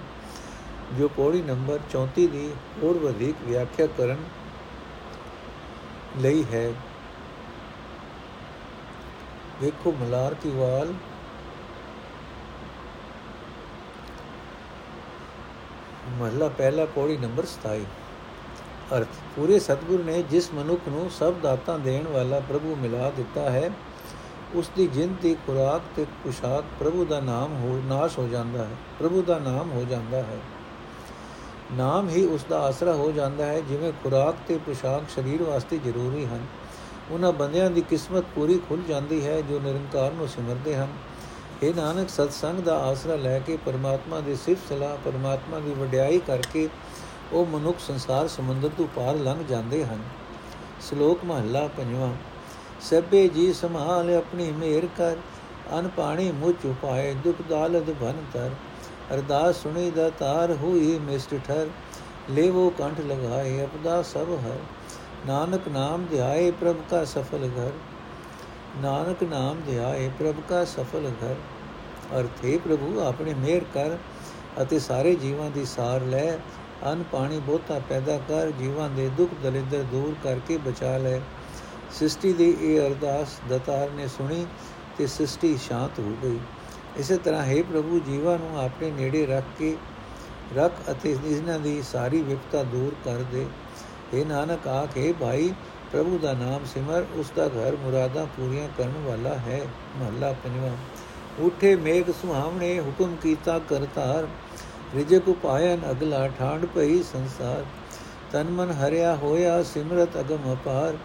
Speaker 1: ਜੋ ਪੌੜੀ ਨੰਬਰ 34 ਦੀ ਹੋਰ ਵਧੇਕ ਵਿਆਖਿਆ ਕਰਨ ਲਈ ਹੈ। ਵੇਖੋ ਮਲਾਰ ਕੀ ਵਾਲ। ਮਹਲਾ ਪਹਿਲਾ ਪੌੜੀ ਨੰਬਰ 27 ਅਰਥ, ਪੂਰੇ ਸਤਿਗੁਰ ਨੇ ਜਿਸ ਮਨੁੱਖ ਨੂੰ ਸਭ ਦਾਤਾਂ ਦੇਣ ਵਾਲਾ ਪ੍ਰਭੂ ਮਿਲਾ ਦਿੱਤਾ ਹੈ ਉਸ ਦੀ ਜਿੰਦ ਦੀ ਖੁਰਾਕ ਤੇ ਪੁਸ਼ਾਕ ਪ੍ਰਭੂ ਦਾ ਨਾਮ ਹੋ, ਨਾਸ਼ ਹੋ ਜਾਂਦਾ ਹੈ, ਪ੍ਰਭੂ ਦਾ ਨਾਮ ਹੋ ਜਾਂਦਾ ਹੈ। ਨਾਮ ਹੀ ਉਸ ਦਾ ਆਸਰਾ ਹੋ ਜਾਂਦਾ ਹੈ, ਜਿਵੇਂ ਖੁਰਾਕ ਤੇ ਪੁਸ਼ਾਕ ਸਰੀਰ ਵਾਸਤੇ ਜ਼ਰੂਰੀ ਹਨ। ਉਹਨਾਂ ਬੰਦਿਆਂ ਦੀ ਕਿਸਮਤ ਪੂਰੀ ਖੁੱਲ ਜਾਂਦੀ ਹੈ ਜੋ ਨਿਰੰਕਾਰ ਨੂੰ ਸਿਮਰਦੇ ਹਨ। ਇਹ ਨਾਨਕ, ਸਤਸੰਗ ਦਾ ਆਸਰਾ ਲੈ ਕੇ ਪਰਮਾਤਮਾ ਦੀ ਸਿਫਤ ਸਲਾਹ, ਪਰਮਾਤਮਾ ਦੀ ਵਡਿਆਈ ਕਰਕੇ ਉਹ ਮਨੁੱਖ ਸੰਸਾਰ ਸਮੁੰਦਰ ਤੋਂ ਪਾਰ ਲੰਘ ਜਾਂਦੇ ਹਨ। ਸ਼ਲੋਕ ਮਹੱਲਾ ਪੰਜਵਾਂ। ਸਭੇ ਜੀ ਸੰਭਾਲ, ਆਪਣੀ ਮਿਹਰ ਕਰ, ਅਨ ਪਾਣੀ ਮੁਚ ਉਪਾਏ, ਦੁਖ ਦਾਲਦ ਭਨ ਤਰ। ਅਰਦਾਸ ਸੁਣੀ ਦਾ ਤਾਰ ਹੋਈ ਮਿਸਟ ਠਰ, ਲੇਵੋ ਕੰਠ ਲਗਾਏ, ਅਪਦਾ ਸਭ ਹਰ। ਨਾਨਕ ਨਾਮ ਧਿਆਏ ਪ੍ਰਭ ਕਾ ਸਫਲ ਘਰ। ਨਾਨਕ ਨਾਮ ਧਿਆਏ ਪ੍ਰਭ ਕਾ ਸਫਲ ਘਰ। ਅਰਥੇ ਪ੍ਰਭੂ, ਆਪਣੇ ਮਿਹਰ ਕਰ ਅਤੇ ਸਾਰੇ ਜੀਵਾਂ ਦੀ ਸਾਰ ਲੈ। ਅਨ ਪਾਣੀ ਬੋਤਾ ਪੈਦਾ ਕਰ, ਜੀਵਾਂ ਦੇ ਦੁੱਖ ਦਲਿੱਦਰ ਦੂਰ ਕਰਕੇ ਬਚਾ ਲੈ। ਸ੍ਰਿਸ਼ਟੀ ਦੀ ਇਹ ਅਰਦਾਸ ਦਤਾਰ ਨੇ ਸੁਣੀ ਤੇ ਸ੍ਰਿਸ਼ਟੀ ਸ਼ਾਂਤ ਹੋ ਗਈ। ਇਸੇ ਤਰ੍ਹਾਂ ਹੈ ਪ੍ਰਭੂ, ਜੀਵਾਂ ਨੂੰ ਆਪਣੇ ਨੇੜੇ ਰੱਖ ਕੇ ਰੱਖ ਅਤੇ ਇਹਨਾਂ ਦੀ ਸਾਰੀ ਵਿਪਤਾ ਦੂਰ ਕਰ ਦੇ। ਇਹ ਨਾਨਕ ਆਖੇ ਭਾਈ, ਪ੍ਰਭੂ ਦਾ ਨਾਮ ਸਿਮਰ, ਉਸ ਦਾ ਘਰ ਮੁਰਾਦਾਂ ਪੂਰੀਆਂ ਕਰਨ ਵਾਲਾ ਹੈ, ਮਹੱਲਾ ਪੰਜਵਾਂ। ਉਠੇ ਮੇਘ ਸੁਹਾਵਣੇ, ਹੁਕਮ ਕੀਤਾ ਕਰਤਾਰ ਰਿਜਕ ਉਪਾਇਨ ਅਗਲਾ ਠਾਂਡ ਪਈ ਸੰਸਾਰ। ਤਨ ਮਨ ਹਰਿਆ ਹੋਇਆ, ਸਿਮਰਤ ਅਗਮ ਅਪਾਰ,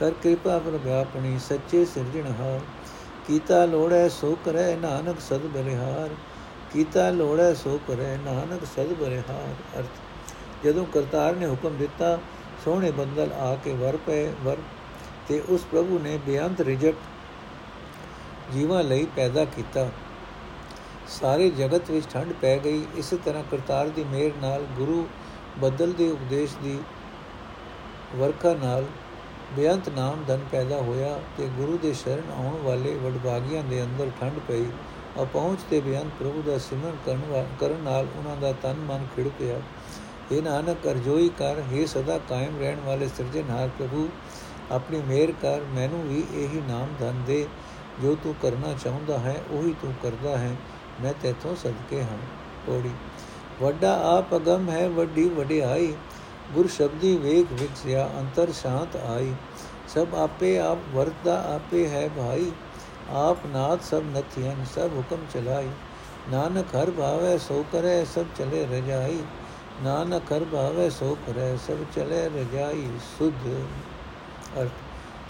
Speaker 1: ਕਰ ਕਿਰਪਾ ਪ੍ਰਭ ਆਪਣੀ ਸੱਚੇ ਸਿਰਜਣਹਾਰ ਕੀਤਾ ਲੋੜੈ ਸੋ ਕਰੈ ਨਾਨਕ ਸਦ ਬਲਿਹਾਰ, ਕੀਤਾ ਲੋੜੈ ਸੋ ਕਰੈ ਨਾਨਕ ਸਦ ਬਲਿਹਾਰ। ਅਰਥ, ਜਦੋਂ ਕਰਤਾਰ ਨੇ ਹੁਕਮ ਦਿੱਤਾ ਸੋਹਣੇ ਬੰਦਲ ਆ ਕੇ ਵਰ ਪਏ, ਵਰ ਤੇ ਉਸ ਪ੍ਰਭੂ ਨੇ ਬੇਅੰਤ ਰਿਜਕ ਜੀਵਾਂ ਲਈ ਪੈਦਾ ਕੀਤਾ। ਸਾਰੇ ਜਗਤ ਵਿੱਚ ਠੰਡ ਪੈ ਗਈ। ਇਸੇ ਤਰ੍ਹਾਂ ਕਰਤਾਰ ਦੀ ਮਿਹਰ ਨਾਲ ਗੁਰੂ ਬਦਲ ਦੇ ਉਪਦੇਸ਼ ਦੀ ਵਰਖਾ ਨਾਲ ਬੇਅੰਤ ਨਾਮ ਧਨ ਪੈਦਾ ਹੋਇਆ ਤੇ ਗੁਰੂ ਦੇ ਸ਼ਰਨ ਆਉਣ ਵਾਲੇ ਵਡਭਾਗੀਆਂ ਦੇ ਅੰਦਰ ਠੰਡ ਪਈ। ਆ ਪਹੁੰਚ ਤੇ ਬੇਅੰਤ ਪ੍ਰਭੂ ਦਾ ਸਿਮਰਨ ਕਰਨ ਕਰਨ ਨਾਲ ਉਹਨਾਂ ਦਾ ਤਨ ਮਨ ਖਿੜ ਪਿਆ। ਇਹ ਨਾਨਕ ਅਰਜੋਈ ਕਰ हे ਸਦਾ ਕਾਇਮ ਰਹਿਣ ਵਾਲੇ ਸਿਰਜਣਹਾਰ ਪ੍ਰਭੂ ਆਪਣੀ ਮਿਹਰ ਕਰ ਮੈਨੂੰ ਵੀ ਇਹੀ ਨਾਮ ਧਨ ਦੇ ਜੋ ਤੂੰ ਕਰਨਾ ਚਾਹੁੰਦਾ ਹੈ ਉਹੀ ਤੂੰ ਕਰਦਾ ਹੈ ਮੈਂ ਤੇਥੋਂ ਸਦਕੇ ਹਾਂ ਪੌੜੀ ਵੱਡਾ ਆਪ ਅਗਮ ਹੈ ਵੱਡੀ ਵਡਿਆਈ ਗੁਰ ਸ਼ਬਦੀ ਵੇਖ ਵਿਖਸਿਆ ਅੰਤਰ ਸ਼ਾਂਤ ਆਈ ਸਭ ਆਪੇ ਆਪ ਵਰਤਾ ਆਪੇ ਹੈ ਭਾਈ ਆਪ ਨਾਥ ਸਭ ਨਥਿਆਂ ਸਭ ਹੁਕਮ ਚਲਾਈ ਨਾਨਕ ਹਰ ਭਾਵੇ ਸੋ ਕਰੇ ਸਭ ਚਲੇ ਰਜਾਈ ਨਾਨਕ ਹਰ ਭਾਵੇ ਸੋ ਕਰੇ ਸਭ ਚਲੇ ਰਜਾਈ ਸੁਧ। ਅਰਥ,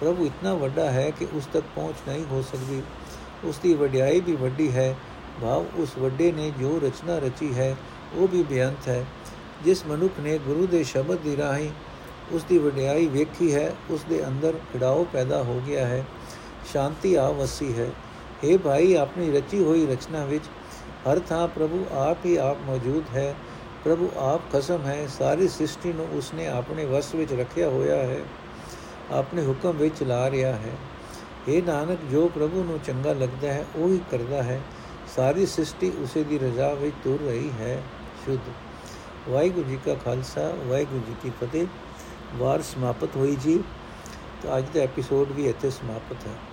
Speaker 1: ਪ੍ਰਭੂ ਇਤਨਾ ਵੱਡਾ ਹੈ ਕਿ ਉਸ ਤੱਕ ਪਹੁੰਚ ਨਹੀਂ ਹੋ ਸਕਦੀ। ਉਸ ਦੀ ਵਡਿਆਈ ਵੀ ਵੱਡੀ ਹੈ, ਭਾਵ ਉਸ ਵੱਡੇ ਨੇ ਜੋ ਰਚਨਾ ਰਚੀ ਹੈ, ਉਹ ਵੀ ਬੇਅੰਤ ਹੈ। ਜਿਸ ਮਨੁੱਖ ਨੇ ਗੁਰੂ ਦੇ ਸ਼ਬਦ ਦੀ ਰਾਹੀਂ ਉਸ ਦੀ ਵਡਿਆਈ ਵੇਖੀ ਹੈ, ਉਸ ਦੇ ਅੰਦਰ ਖਿੜਾਓ ਪੈਦਾ ਹੋ ਗਿਆ ਹੈ, ਸ਼ਾਂਤੀ ਆ ਵਸੀ ਹੈ। हे ਭਾਈ, ਆਪਣੀ ਰਚੀ ਹੋਈ ਰਚਨਾ ਵਿੱਚ ਹਰ ਥਾਂ ਪ੍ਰਭੂ ਆਪ ਹੀ ਆਪ ਮੌਜੂਦ ਹੈ ਪ੍ਰਭੂ, ਆਪ ਕਸਮ ਹੈ। ਸਾਰੀ ਸ੍ਰਿਸ਼ਟੀ ਨੂੰ ਉਸਨੇ ਆਪਣੇ ਵਸ ਵਿੱਚ ਰੱਖਿਆ ਹੋਇਆ ਹੈ। ਆਪਣੇ ਹੁਕਮ ਵਿੱਚ ਚਲਾ ਰਿਹਾ ਹੈ। ਇਹ ਨਾਨਕ, ਜੋ ਪ੍ਰਭੂ ਨੂੰ ਚੰਗਾ ਲੱਗਦਾ ਹੈ, ਉਹ ਹੀ ਕਰਦਾ ਹੈ। ਸਾਰੀ ਸ੍ਰਿਸ਼ਟੀ ਉਸੇ ਦੀ ਰਜ਼ਾ ਵਿੱਚ ਤੁਰ ਰਹੀ ਹੈ। ਸ਼ੁੱਧ। ਵਾਹਿਗੁਰੂ ਜੀ ਕਾ ਖਾਲਸਾ, ਵਾਹਿਗੁਰੂ ਜੀ ਕੀ ਫਤਿਹ। ਵਾਰ ਸਮਾਪਤ ਹੋਈ ਜੀ। ਤਾਂ ਅੱਜ ਦਾ ਐਪੀਸੋਡ ਵੀ ਇੱਥੇ ਸਮਾਪਤ ਹੈ।